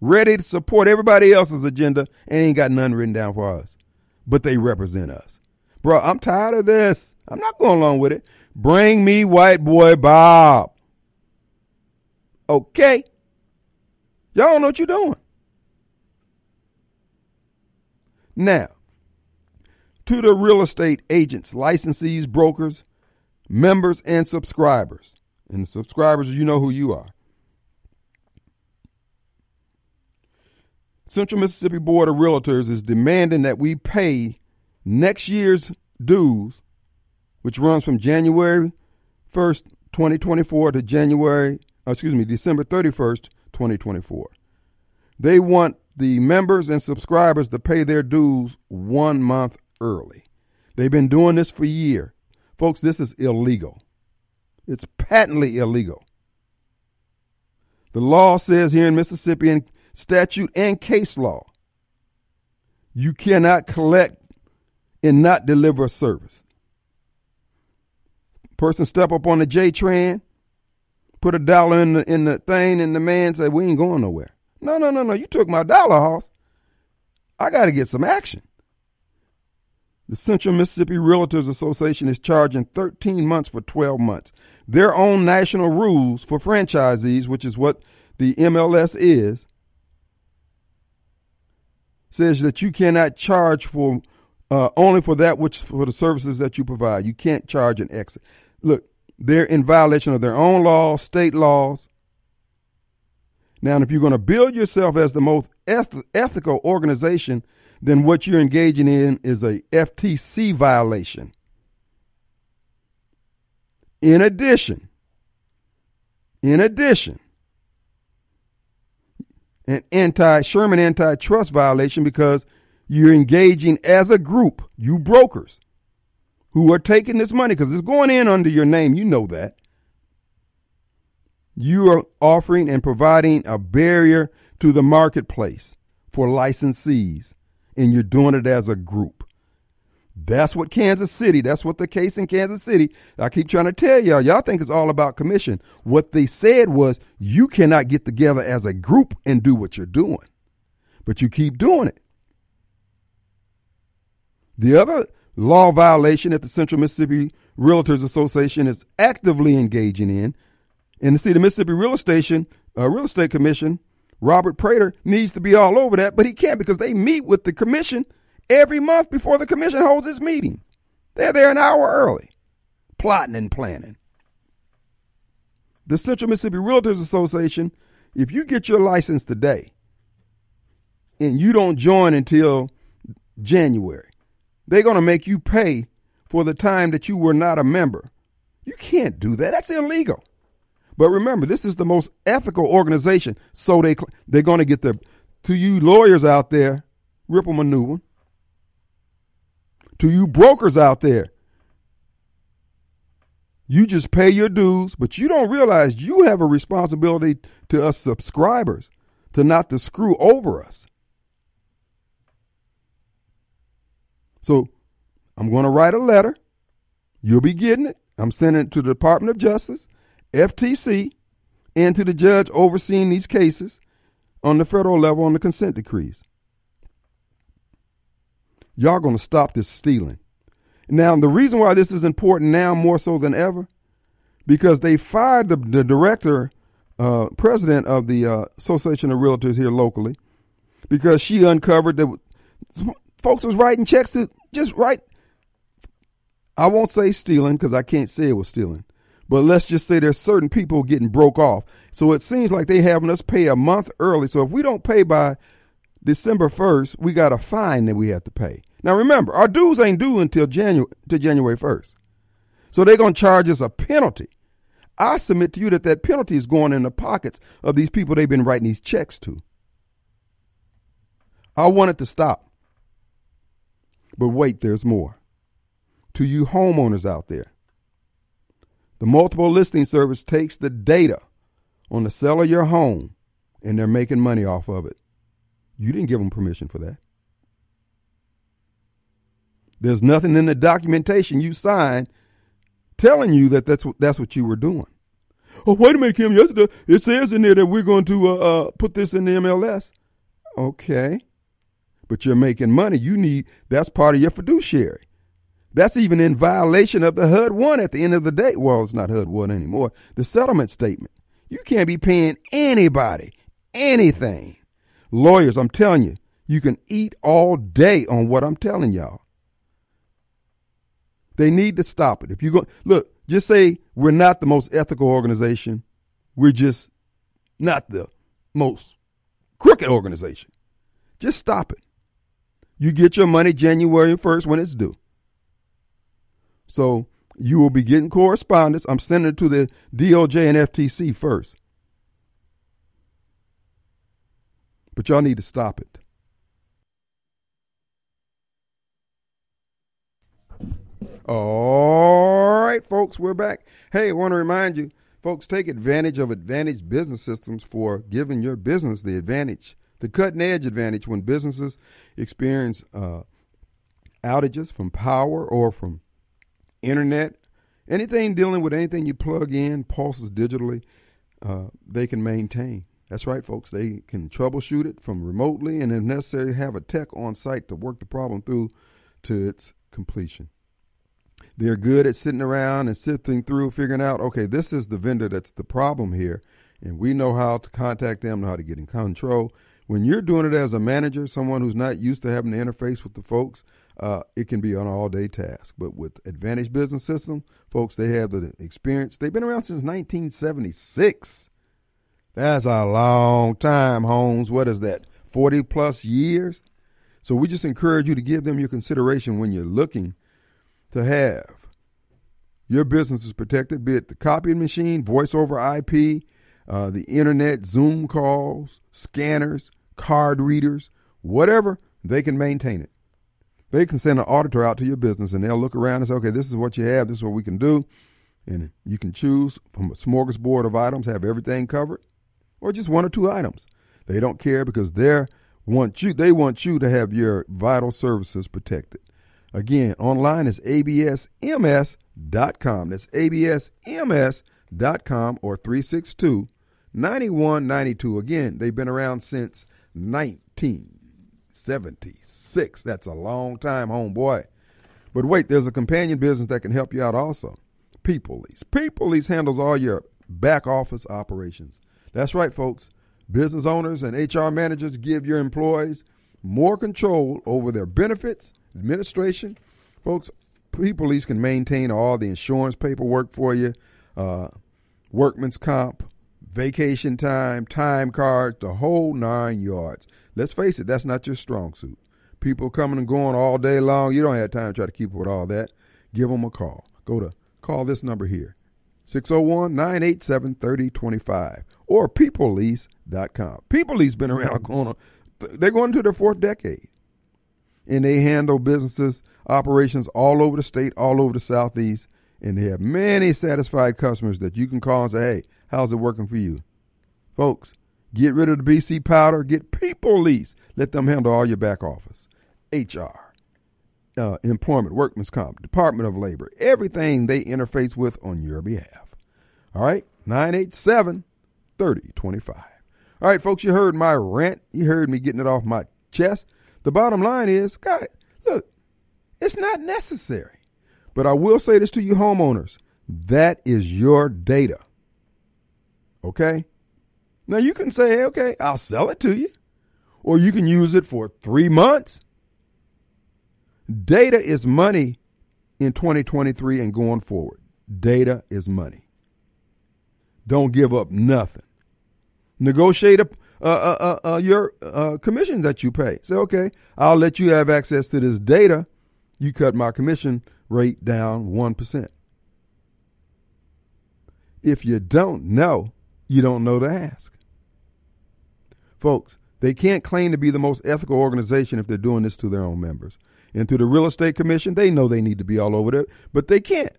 Ready to support everybody else's agenda and ain't got nothing written down for us but they represent us. Bro, I'm tired of this. I'm not going along with it. Bring me white boy Bob. Okay. Y'all don't know what you're doing. Now, to the real estate agents, licensees, brokers, members, and subscribers. And subscribers, you know who you are. Central Mississippi Board of Realtors is demanding that we pay next year's dues, which runs from January 1st, 2024 to January, uh, excuse me, December 31st, 2024. They want the members and subscribers to pay their dues one month early. They've been doing this for years. Folks, this is illegal. It's patently illegal. The law says here in Mississippi in statute, and case law. You cannot collect and not deliver a service. Person step up on the J train, put a dollar in the in the thing, and the man said, "We ain't going nowhere." No, no, no, no. You took my dollar, hoss. I got to get some action. The Central Mississippi Realtors Association is charging 13 months for 12 months. Their own national rules for franchisees, which is what the MLS is, says that you cannot charge for uh, only for that which for the services that you provide. You can't charge an exit. Look, they're in violation of their own laws, state laws. Now, if you're going to build yourself as the most eth- ethical organization, then what you're engaging in is a FTC violation. In addition, in addition, an anti Sherman antitrust violation because you're engaging as a group, you brokers, who are taking this money because it's going in under your name. You know that. You are offering and providing a barrier to the marketplace for licensees, and you're doing it as a group. That's what Kansas City, that's what the case in Kansas City, I keep trying to tell y'all, y'all think it's all about commission. What they said was you cannot get together as a group and do what you're doing, but you keep doing it. The other law violation that the Central Mississippi Realtors Association is actively engaging in, and see the Mississippi Real Estate uh, Real Estate Commission, Robert Praytor needs to be all over that, but he can't because they meet with the commission every month before the commission holds its meeting. They're there an hour early, plotting and planning. The Central Mississippi Realtors Association, if you get your license today and you don't join until January, they're going to make you pay for the time that you were not a member. You can't do that. That's illegal. But remember, this is the most ethical organization, so they they're going to get the to you lawyers out there, rip them a new one. To you brokers out there, you just pay your dues, but you don't realize you have a responsibility to us subscribers to not to screw over us. So I'm going to write a letter. You'll be getting it. I'm sending it to the Department of Justice, FTC, and to the judge overseeing these cases on the federal level on the consent decrees. Y'all going to stop this stealing. Now, the reason why this is important now more so than ever, because they fired the, the director, uh, president of the uh, Association of Realtors here locally, because she uncovered that folks was writing checks to just write. I won't say stealing because I can't say it was stealing, but let's just say there's certain people getting broke off. So it seems like they having us pay a month early. So if we don't pay by December 1st, we got a fine that we have to pay. Now remember, our dues ain't due until January to January 1st. So they're going to charge us a penalty. I submit to you that that penalty is going in the pockets of these people they've been writing these checks to. I want it to stop. But wait, there's more. To you homeowners out there, the multiple listing service takes the data on the sale of your home and they're making money off of it. You didn't give them permission for that. There's nothing in the documentation you signed telling you that that's what, that's what you were doing. Oh, wait a minute, Kim. Yesterday it says in there that we're going to uh, uh, put this in the MLS. Okay, but you're making money. You need that's part of your fiduciary. That's even in violation of the HUD one at the end of the day. Well, it's not HUD one anymore. The settlement statement. You can't be paying anybody anything. Lawyers, I'm telling you, you can eat all day on what I'm telling y'all. They need to stop it. If you go look, just say we're not the most ethical organization. We're just not the most crooked organization. Just stop it. You get your money January 1st when it's due. So you will be getting correspondence. I'm sending it to the DOJ and FTC first. But y'all need to stop it. All right, folks, we're back. Hey, I want to remind you, folks, take advantage of Advantage Business Systems for giving your business the advantage, the cutting edge advantage when businesses experience uh, outages from power or from internet anything dealing with anything you plug in, pulses digitally, uh, they can maintain. That's right, folks. They can troubleshoot it from remotely and, if necessary, have a tech on site to work the problem through to its completion. They're good at sitting around and sifting through, figuring out, okay, this is the vendor that's the problem here, and we know how to contact them, know how to get in control. When you're doing it as a manager, someone who's not used to having to interface with the folks, uh, it can be an all day task. But with Advantage Business System, folks, they have the experience. They've been around since 1976. That's a long time, Holmes. What is that? 40 plus years? So we just encourage you to give them your consideration when you're looking to have your business is protected, be it the copying machine, voice over IP, uh, the internet, Zoom calls, scanners, card readers, whatever, they can maintain it. They can send an auditor out to your business and they'll look around and say, okay, this is what you have, this is what we can do. And you can choose from a smorgasbord of items, have everything covered, or just one or two items. They don't care because they want you they want you to have your vital services protected. Again, online is absms.com. That's absms.com or 362 9192. Again, they've been around since 1976. That's a long time, homeboy. But wait, there's a companion business that can help you out also. People Lease. People Lease handles all your back office operations. That's right, folks. Business owners and HR managers give your employees more control over their benefits, administration. Folks, People Lease can maintain all the insurance paperwork for you, uh, workman's comp, vacation time, time cards, the whole nine yards. Let's face it, that's not your strong suit. People coming and going all day long. You don't have time to try to keep up with all that. Give them a call. Go to call this number here 601 987 3025 or peoplelease.com. People Lease been around [LAUGHS] going on, they're going into their fourth decade. And they handle businesses, operations all over the state, all over the southeast. And they have many satisfied customers that you can call and say, hey, how's it working for you? Folks, get rid of the BC powder, get People Lease. Let them handle all your back office, HR, uh, employment, workman's comp, Department of Labor, everything they interface with on your behalf. All right, 987 3025. All right, folks, you heard my rant. You heard me getting it off my chest. The bottom line is, God, look, it's not necessary. But I will say this to you, homeowners that is your data. Okay? Now you can say, okay, I'll sell it to you. Or you can use it for three months. Data is money in 2023 and going forward. Data is money. Don't give up nothing. Negotiate a, uh, uh, uh, your commission that you pay. Say, okay, I'll let you have access to this data. You cut my commission rate down 1%. If you don't know, you don't know to ask. Folks, they can't claim to be the most ethical organization if they're doing this to their own members. And to the real estate commission, they know they need to be all over there, but they can't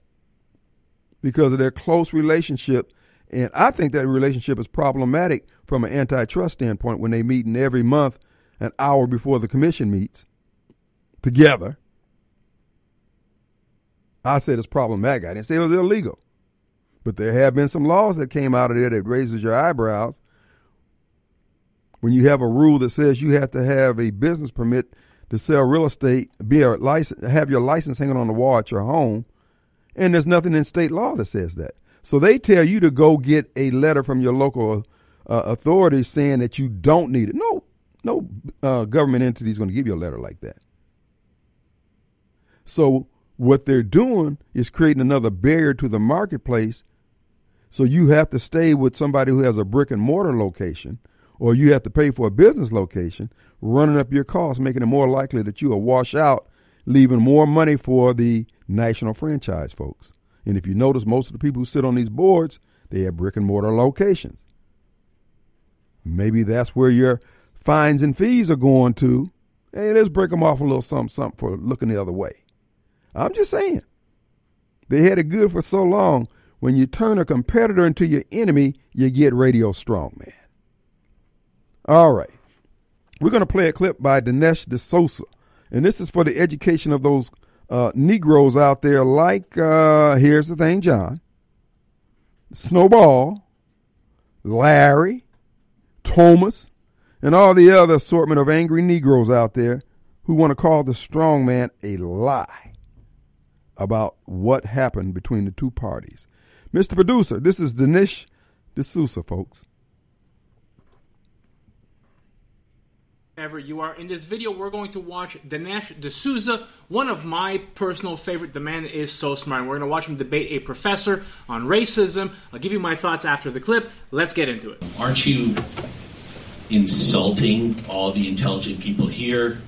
because of their close relationship. And I think that relationship is problematic from an antitrust standpoint when they meet in every month an hour before the commission meets together. I said it's problematic. I didn't say it was illegal. But there have been some laws that came out of there that raises your eyebrows. When you have a rule that says you have to have a business permit to sell real estate, be a license, have your license hanging on the wall at your home, and there's nothing in state law that says that. So they tell you to go get a letter from your local uh, authority saying that you don't need it. No, no uh, government entity is going to give you a letter like that. So what they're doing is creating another barrier to the marketplace so you have to stay with somebody who has a brick and mortar location, or you have to pay for a business location, running up your costs, making it more likely that you will wash out, leaving more money for the national franchise folks. And if you notice, most of the people who sit on these boards, they have brick and mortar locations. Maybe that's where your fines and fees are going to. Hey, let's break them off a little something, something for looking the other way. I'm just saying. They had it good for so long when you turn a competitor into your enemy, you get radio strong, man. All right. We're going to play a clip by Dinesh D'Souza. And this is for the education of those uh, Negroes out there like, uh, here's the thing, John Snowball, Larry, Thomas, and all the other assortment of angry Negroes out there who want to call the strong man a lie about what happened between the two parties. Mr. Producer, this is Dinesh D'Souza, folks. Ever you are in this video, we're going to watch Dinesh D'Souza, one of my personal favorite. The man is so smart. We're going to watch him debate a professor on racism. I'll give you my thoughts after the clip. Let's get into it. Aren't you insulting all the intelligent people here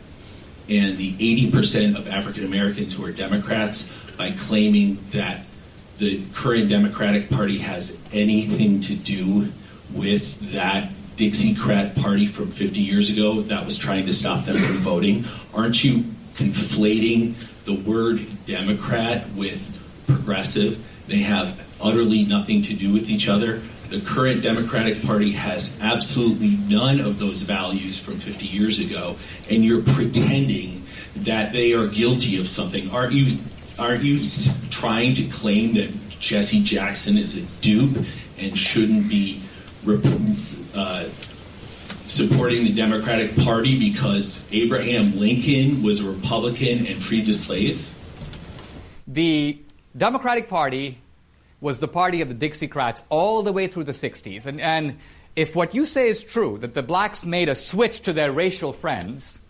and the 80% of African Americans who are Democrats by claiming that the current Democratic Party has anything to do with that Dixiecrat party from 50 years ago that was trying to stop them from voting? Aren't you conflating the word Democrat with progressive? They have utterly nothing to do with each other. The current Democratic Party has absolutely none of those values from 50 years ago, and you're pretending that they are guilty of something. Aren't you? Aren't you trying to claim that Jesse Jackson is a dupe and shouldn't be uh, supporting the Democratic Party because Abraham Lincoln was a Republican and freed the slaves? The Democratic Party was the party of the Dixiecrats all the way through the 60s. And, and if what you say is true, that the blacks made a switch to their racial friends,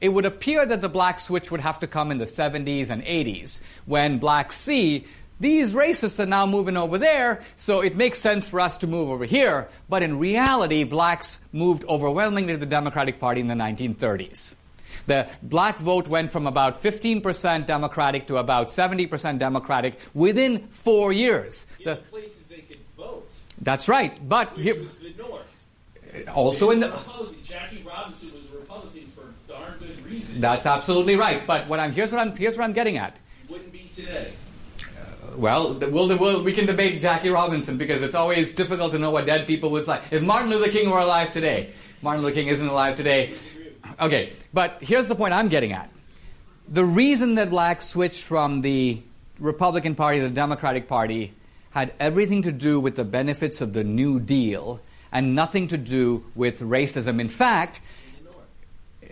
it would appear that the black switch would have to come in the 70s and 80s when blacks see these racists are now moving over there, so it makes sense for us to move over here. But in reality, blacks moved overwhelmingly to the Democratic Party in the 1930s. The black vote went from about 15% Democratic to about 70% Democratic within four years. The, places they could vote. That's right, but which was the North. Uh, also in the Jackie Robinson was a Republican for darn good reason. That's absolutely right. But what I'm here's what I'm here's what I'm getting at. Wouldn't be today. Well, we'll, we can debate Jackie Robinson because it's always difficult to know what dead people would say. If Martin Luther King were alive today, Martin Luther King isn't alive today. Okay, but here's the point I'm getting at. The reason that blacks switched from the Republican Party to the Democratic Party had everything to do with the benefits of the New Deal and nothing to do with racism. In fact,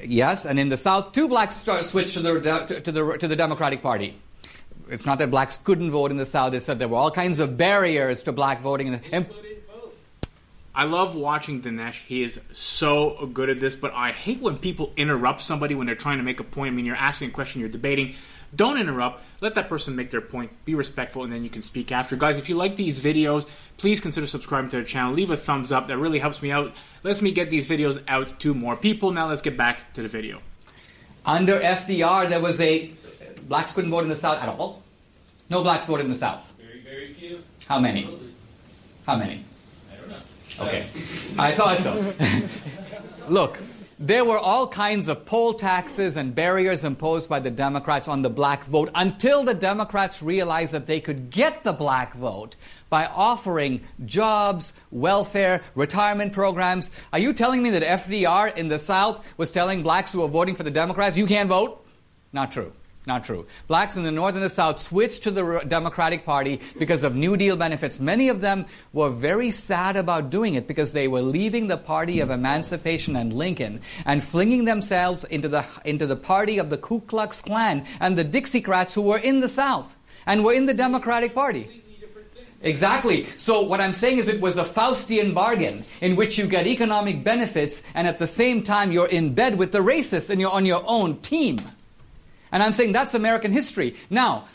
yes, and in the South, two blacks switched to the, to the, to the Democratic Party it's not that blacks couldn't vote in the South. They said there were all kinds of barriers to black voting. And, I love watching Dinesh. He is so good at this, but I hate when people interrupt somebody when they're trying to make a point. I mean, you're asking a question, you're debating. Don't interrupt. Let that person make their point. Be respectful, and then you can speak after. Guys, if you like these videos, please consider subscribing to the channel. Leave a thumbs up. That really helps me out. Lets me get these videos out to more people. Now let's get back to the video. Under FDR, there was a blacks couldn't vote in the South at all. No blacks voted in the South. Very, very few. How many? How many? I don't know. Okay. I thought so. [LAUGHS] Look, there were all kinds of poll taxes and barriers imposed by the Democrats on the black vote until the Democrats realized that they could get the black vote by offering jobs, welfare, retirement programs. Are you telling me that FDR in the South was telling blacks who were voting for the Democrats, you can't vote? Not true. Not true. Blacks in the North and the South switched to the Democratic Party because of New Deal benefits. Many of them were very sad about doing it because they were leaving the party of emancipation and Lincoln and flinging themselves into the, into the party of the Ku Klux Klan and the Dixiecrats who were in the South and were in the Democratic Party. Exactly. So what I'm saying is it was a Faustian bargain in which you get economic benefits and at the same time you're in bed with the racists and you're on your own team. And I'm saying that's American history. Now,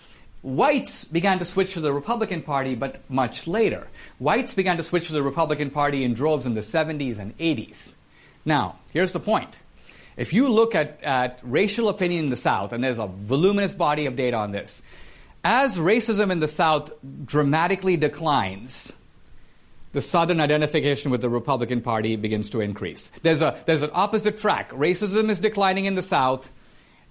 whites began to switch to the Republican Party, but much later. Whites began to switch to the Republican Party in droves in the 70s and 80s. Now, here's the point. If you look at, at racial opinion in the South, and there's a voluminous body of data on this, as racism in the South dramatically declines, the Southern identification with the Republican Party begins to increase. There's, a, there's an opposite track. Racism is declining in the South,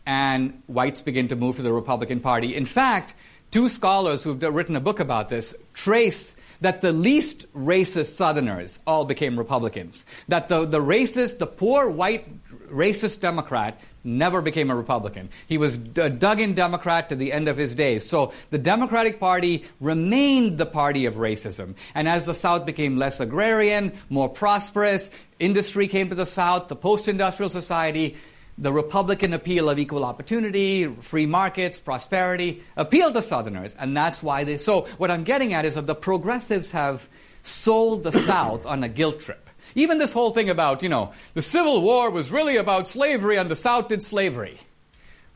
and whites begin to move to the Republican Party. In fact, two scholars who've written a book about this trace that the least racist Southerners all became Republicans. That the, the racist, the poor white racist Democrat, never became a Republican. He was a dug in Democrat to the end of his days. So the Democratic Party remained the party of racism. And as the South became less agrarian, more prosperous, industry came to the South, the post industrial society, the Republican appeal of equal opportunity, free markets, prosperity appealed to Southerners. And that's why they. So what I'm getting at is that the progressives have sold the [COUGHS] South on a guilt trip. Even this whole thing about, you know, the Civil War was really about slavery and the South did slavery.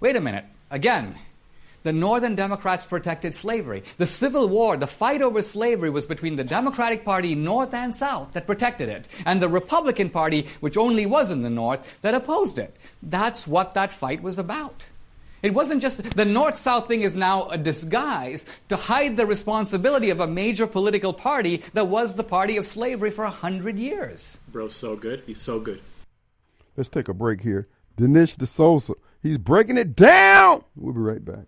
Wait a minute. Again, the Northern Democrats protected slavery. The Civil War, the fight over slavery, was between the Democratic Party, North and South, that protected it, and the Republican Party, which only was in the North, that opposed it. That's what that fight was about. It wasn't just the North South thing is now a disguise to hide the responsibility of a major political party that was the party of slavery for a hundred years. Bro's so good. He's so good. Let's take a break here. Dinesh D'Souza, he's breaking it down. We'll be right back.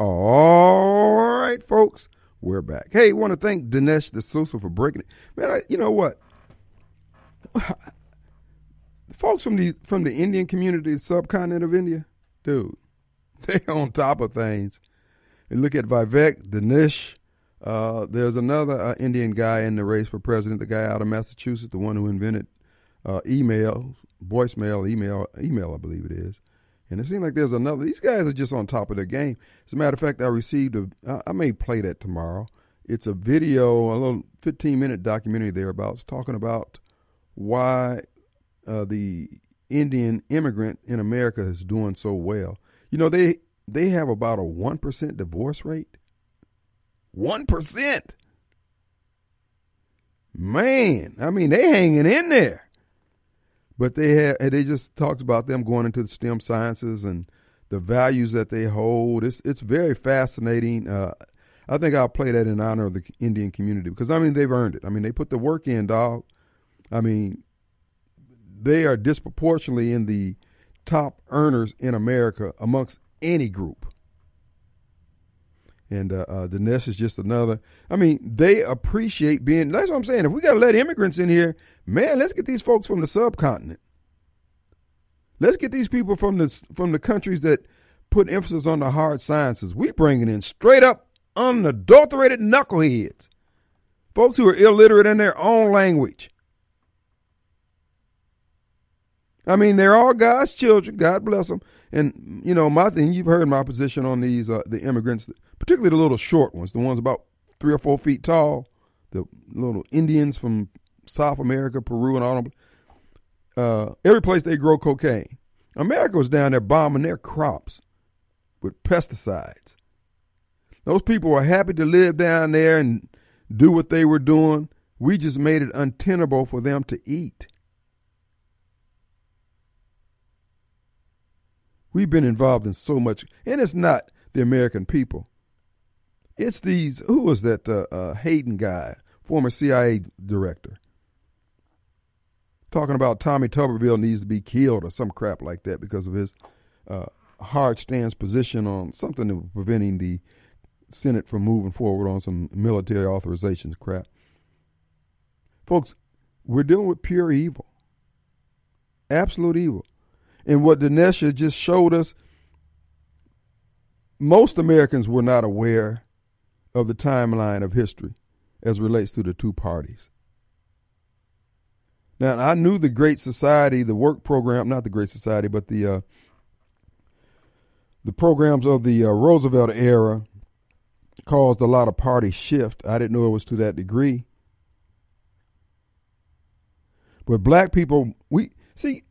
All right, folks, we're back. Hey, want to thank Dinesh D'Souza for breaking it. Man, I, you know what? [SIGHS] folks from the from the Indian community, the subcontinent of India, dude, [LAUGHS] they're on top of things. And look at Vivek, Dinesh. Uh, there's another uh, Indian guy in the race for president, the guy out of Massachusetts, the one who invented uh, email, voicemail, email, email, I believe it is. And it seems like there's another. These guys are just on top of their game. As a matter of fact, I received a. I may play that tomorrow. It's a video, a little 15 minute documentary thereabouts, talking about why uh, the Indian immigrant in America is doing so well. You know, they they have about a one percent divorce rate. One percent. Man, I mean, they hanging in there but they have they just talks about them going into the STEM sciences and the values that they hold. It's it's very fascinating. Uh, I think I'll play that in honor of the Indian community because I mean they've earned it. I mean they put the work in, dog. I mean they are disproportionately in the top earners in America amongst any group. And uh, uh, Dinesh is just another. I mean, they appreciate being. That's what I'm saying. If we got to let immigrants in here, man, let's get these folks from the subcontinent. Let's get these people from the from the countries that put emphasis on the hard sciences. We bringing in straight up unadulterated knuckleheads, folks who are illiterate in their own language. I mean, they're all God's children. God bless them. And you know, my thing. You've heard my position on these uh, the immigrants, particularly the little short ones, the ones about three or four feet tall, the little Indians from South America, Peru, and all. Uh, every place they grow cocaine. America was down there bombing their crops with pesticides. Those people were happy to live down there and do what they were doing. We just made it untenable for them to eat. We've been involved in so much, and it's not the American people. It's these. Who was that? Uh, uh, Hayden guy, former CIA director talking about Tommy Tuberville needs to be killed or some crap like that because of his uh, hard stance position on something preventing the Senate from moving forward on some military authorizations crap. Folks, we're dealing with pure evil, absolute evil. And what Dinesh just showed us, most Americans were not aware of the timeline of history as relates to the two parties. Now I knew the Great Society, the work program, not the Great Society, but the uh, the programs of the uh, Roosevelt era caused a lot of party shift. I didn't know it was to that degree. But black people, we see,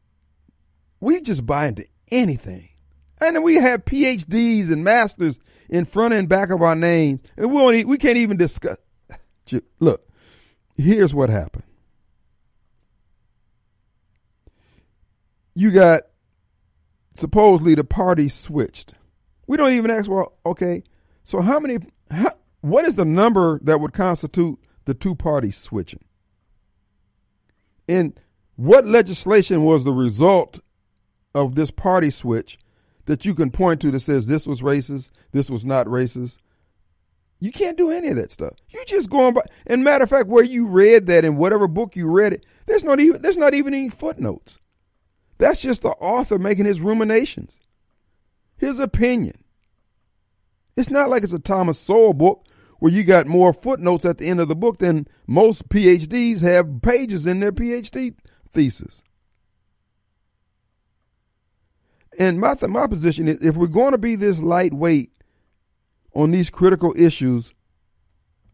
we just buy into anything. And we have PhDs and masters in front and back of our name, and we won't, we can't even discuss. [LAUGHS] Look, here's what happened. You got supposedly the party switched. We don't even ask, well, okay, so how many, how, what is the number that would constitute the two parties switching? And what legislation was the result of this party switch that you can point to that says this was racist, this was not racist. You can't do any of that stuff. You just going by. And matter of fact, where you read that in whatever book you read it, there's not even there's not even any footnotes. That's just the author making his ruminations, his opinion. It's not like it's a Thomas Sowell book where you got more footnotes at the end of the book than most PhDs have pages in their PhD thesis. And my my position is, if we're going to be this lightweight on these critical issues,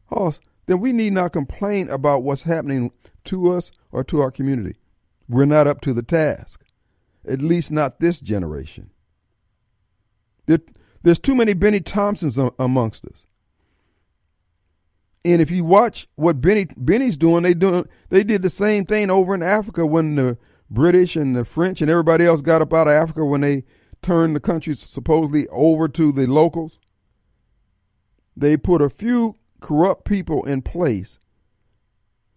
Hoss, then we need not complain about what's happening to us or to our community. We're not up to the task, at least not this generation. There, there's too many Bennie Thompsons amongst us. And if you watch what Bennie Bennie's doing, they doing they did the same thing over in Africa when the British and the French and everybody else got up out of Africa when they turned the country supposedly over to the locals. They put a few corrupt people in place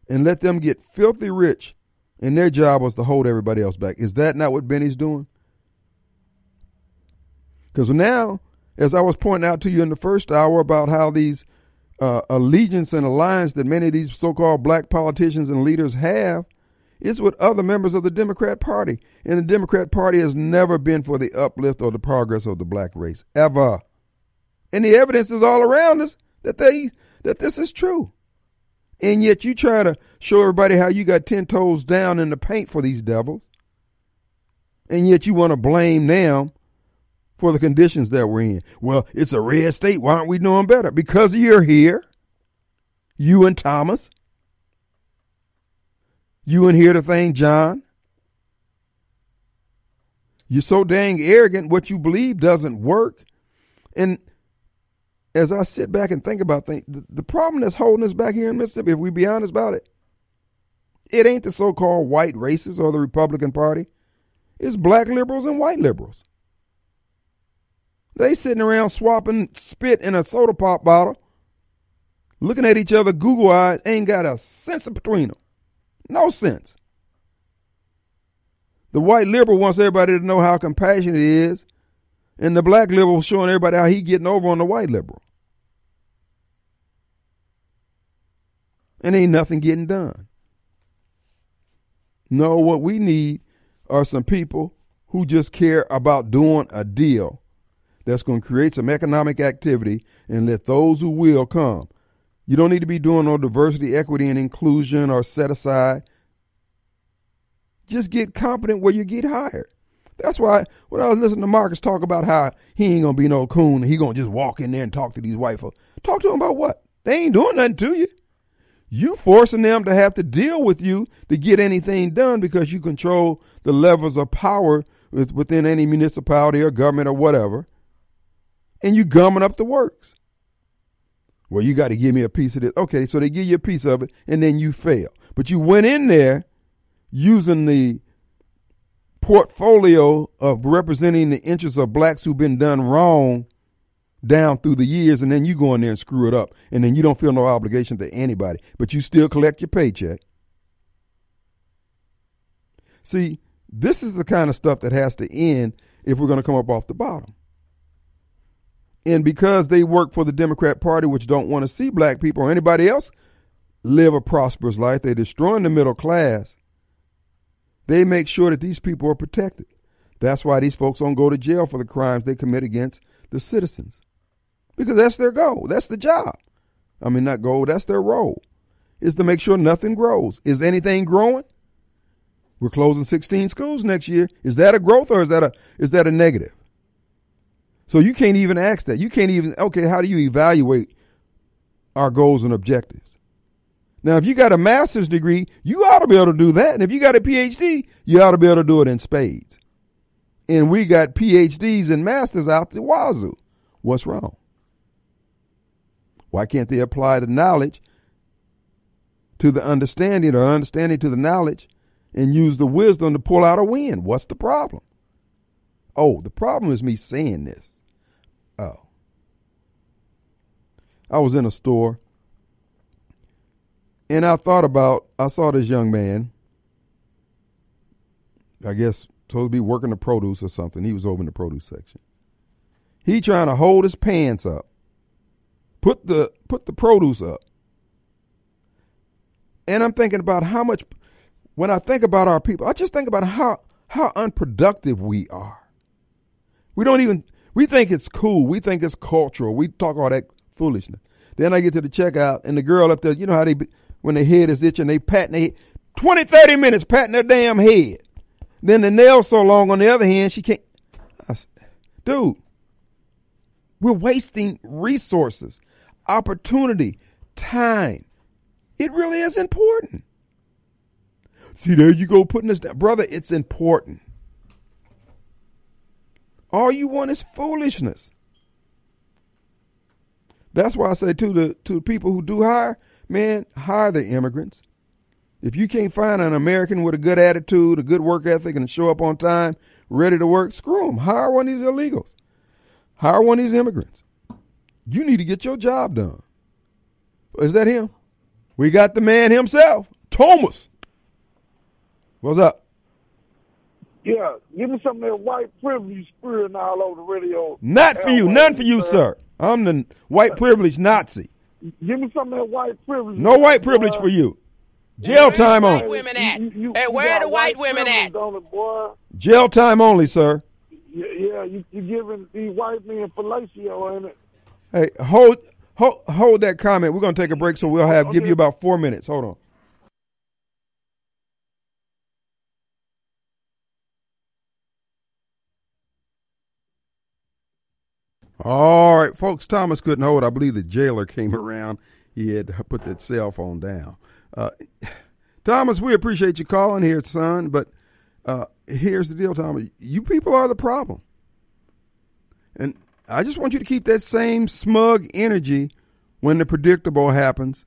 and let them get filthy rich, and their job was to hold everybody else back. Is that not what Bennie's doing? Because now, as I was pointing out to you in the first hour about how these uh, allegiance and alliance that many of these so-called black politicians and leaders have is with other members of the Democrat Party. And the Democrat Party has never been for the uplift or the progress of the black race, ever. And the evidence is all around us that they that this is true. And yet you try to show everybody how you got ten toes down in the paint for these devils. And yet you want to blame them for the conditions that we're in. Well, it's a red state. Why aren't we doing better? Because you're here. You and Thomas. You and here to thank John. You're so dang arrogant. What you believe doesn't work. And as I sit back and think about things, the, the problem that's holding us back here in Mississippi, if we be honest about it, it ain't the so-called white racists or the Republican Party. It's black liberals and white liberals. They sitting around swapping spit in a soda pop bottle, looking at each other Google eyes, ain't got a sense between them. No sense. The white liberal wants everybody to know how compassionate he is, and the black liberal showing everybody how he getting over on the white liberal. And ain't nothing getting done. No, what we need are some people who just care about doing a deal that's going to create some economic activity and let those who will come. You don't need to be doing no diversity, equity, and inclusion or set aside. Just get competent where you get hired. That's why when I was listening to Marcus talk about how he ain't gonna be no coon, and he gonna just walk in there and talk to these white folks. Talk to them about what? They ain't doing nothing to you. You forcing them to have to deal with you to get anything done because you control the levels of power within any municipality or government or whatever and you gumming up the works. Well, you got to give me a piece of this. Okay, so they give you a piece of it, and then you fail. But you went in there using the portfolio of representing the interests of blacks who've been done wrong down through the years, and then you go in there and screw it up, and then you don't feel no obligation to anybody, but you still collect your paycheck. See, this is the kind of stuff that has to end if we're going to come up off the bottom. And because they work for the Democrat Party, which don't want to see black people or anybody else live a prosperous life, they're destroying the middle class. They make sure that these people are protected. That's why these folks don't go to jail for the crimes they commit against the citizens. Because that's their goal. That's the job. I mean, not goal, that's their role, is to make sure nothing grows. Is anything growing? We're closing 16 schools next year. Is that a growth or is that a is that a negative? So you can't even ask that. You can't even, okay, how do you evaluate our goals and objectives? Now, if you got a master's degree, you ought to be able to do that. And if you got a PhD, you ought to be able to do it in spades. And we got PhDs and masters out the wazoo. What's wrong? Why can't they apply the knowledge to the understanding or understanding to the knowledge and use the wisdom to pull out a win? What's the problem? Oh, the problem is me saying this. Oh. I was in a store and I thought about, I saw this young man, I guess supposed to be working the produce or something. He was over in the produce section. He trying to hold his pants up. Put the put the produce up. And I'm thinking about how much when I think about our people, I just think about how how unproductive we are. We don't even we think it's cool. We think it's cultural. We talk all that foolishness. Then I get to the checkout and the girl up there, you know how they when their head is itching, they patting their head. 20, 30 minutes patting their damn head. Then the nail's so long on the other hand, she can't. Said, Dude, we're wasting resources, opportunity, time. It really is important. See, there you go putting this down. Brother, it's important. All you want is foolishness. That's why I say to the to the people who do hire, man, hire the immigrants. If you can't find an American with a good attitude, a good work ethic, and show up on time, ready to work, screw them. Hire one of these illegals. Hire one of these immigrants. You need to get your job done. Is that him? We got the man himself, Thomas. What's up? Yeah, give me some of that white privilege spewing all over the radio. Not for you. None for you, sir. I'm the white privilege Nazi. Give me some of that white privilege. No white uh, privilege for you. Jail time White only. women at? You- you- hey, you where are the white women at? Don't it. Jail time only, sir. Yeah, yeah you, you giving these white men fellatio in it. Hey, hold hold hold that comment. We're gonna take a break, so we'll have give you about four minutes. Hold on. All right, folks. Thomas couldn't hold. I believe the jailer came around. He had to put that cell phone down. Uh, Thomas, we appreciate you calling here, son. But uh, here's the deal, Thomas. You people are the problem. And I just want you to keep that same smug energy when the predictable happens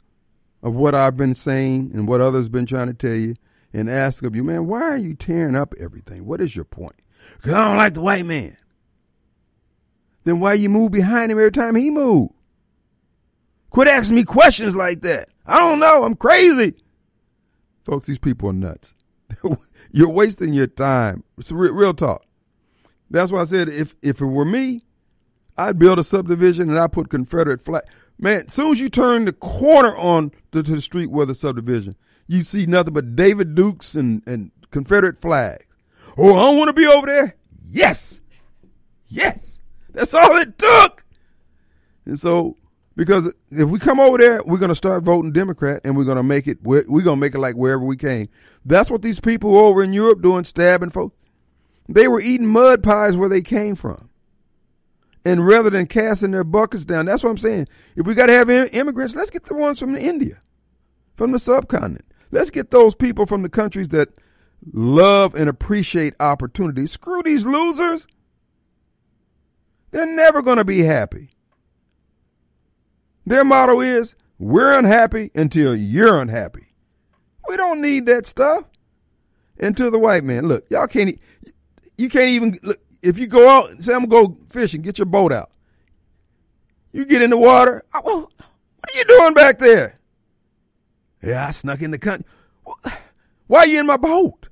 of what I've been saying and what others been trying to tell you and ask of you, man, why are you tearing up everything? What is your point? Because I don't like the white man. Then why you move behind him every time he move? Quit asking me questions like that. I don't know. I'm crazy. Folks, these people are nuts. [LAUGHS] You're wasting your time. It's real, real talk. That's why I said if if it were me, I'd build a subdivision and I put Confederate flag. Man, as soon as you turn the corner on to, to the street where the subdivision, you see nothing but David Dukes and, and Confederate flags. Oh, I don't want to be over there. Yes. Yes. That's all it took. And so, because if we come over there, we're going to start voting Democrat and we're going to make it, we're, we're going to make it like wherever we came. That's what these people over in Europe doing, stabbing folks. They were eating mud pies where they came from. And rather than casting their buckets down, that's what I'm saying. If we got to have immigrants, let's get the ones from India, from the subcontinent. Let's get those people from the countries that love and appreciate opportunity. Screw these losers. They're never going to be happy. Their motto is, we're unhappy until you're unhappy. We don't need that stuff. And to the white man, look, y'all can't, you can't even, look, if you go out, say I'm going to go fishing, get your boat out. You get in the water. Oh, well, what are you doing back there? Yeah, I snuck in the country. Why are you in my boat?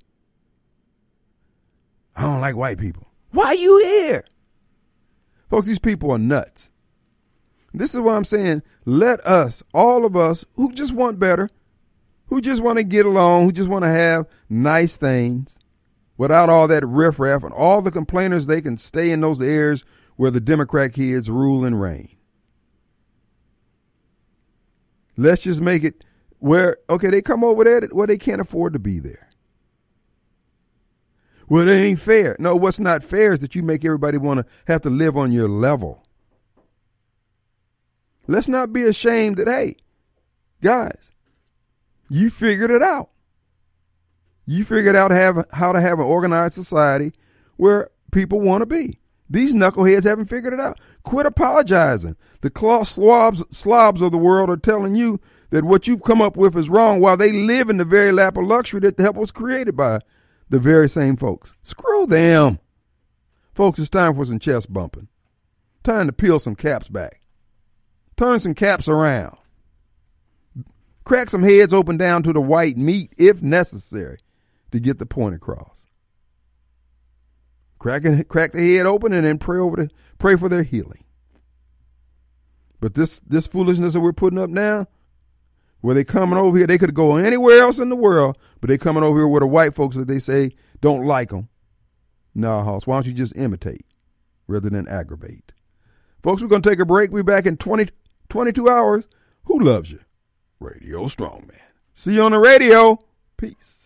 I don't like white people. Why are you here? Folks, these people are nuts. This is why I'm saying. Let us, all of us who just want better, who just want to get along, who just want to have nice things without all that riffraff and all the complainers, they can stay in those areas where the Democrat kids rule and reign. Let's just make it where, okay, they come over there where they can't afford to be there. Well, it ain't fair. No, what's not fair is that you make everybody want to have to live on your level. Let's not be ashamed that, hey, guys, you figured it out. You figured out have, how to have an organized society where people want to be. These knuckleheads haven't figured it out. Quit apologizing. The claw slobs, slobs of the world are telling you that what you've come up with is wrong while they live in the very lap of luxury that the help was created by the very same folks. Screw them. Folks, it's time for some chest bumping. Time to peel some caps back. Turn some caps around. Crack some heads open down to the white meat if necessary to get the point across. crack, and, crack the head open and then pray over the, pray for their healing. But this this foolishness that we're putting up now, where they coming over here, they could go anywhere else in the world, but they coming over here with the white folks that they say don't like them. Nah, Hoss, why don't you just imitate rather than aggravate? Folks, we're going to take a break. We're back in 20, 22 hours. Who loves you? Radio Strongman. See you on the radio. Peace.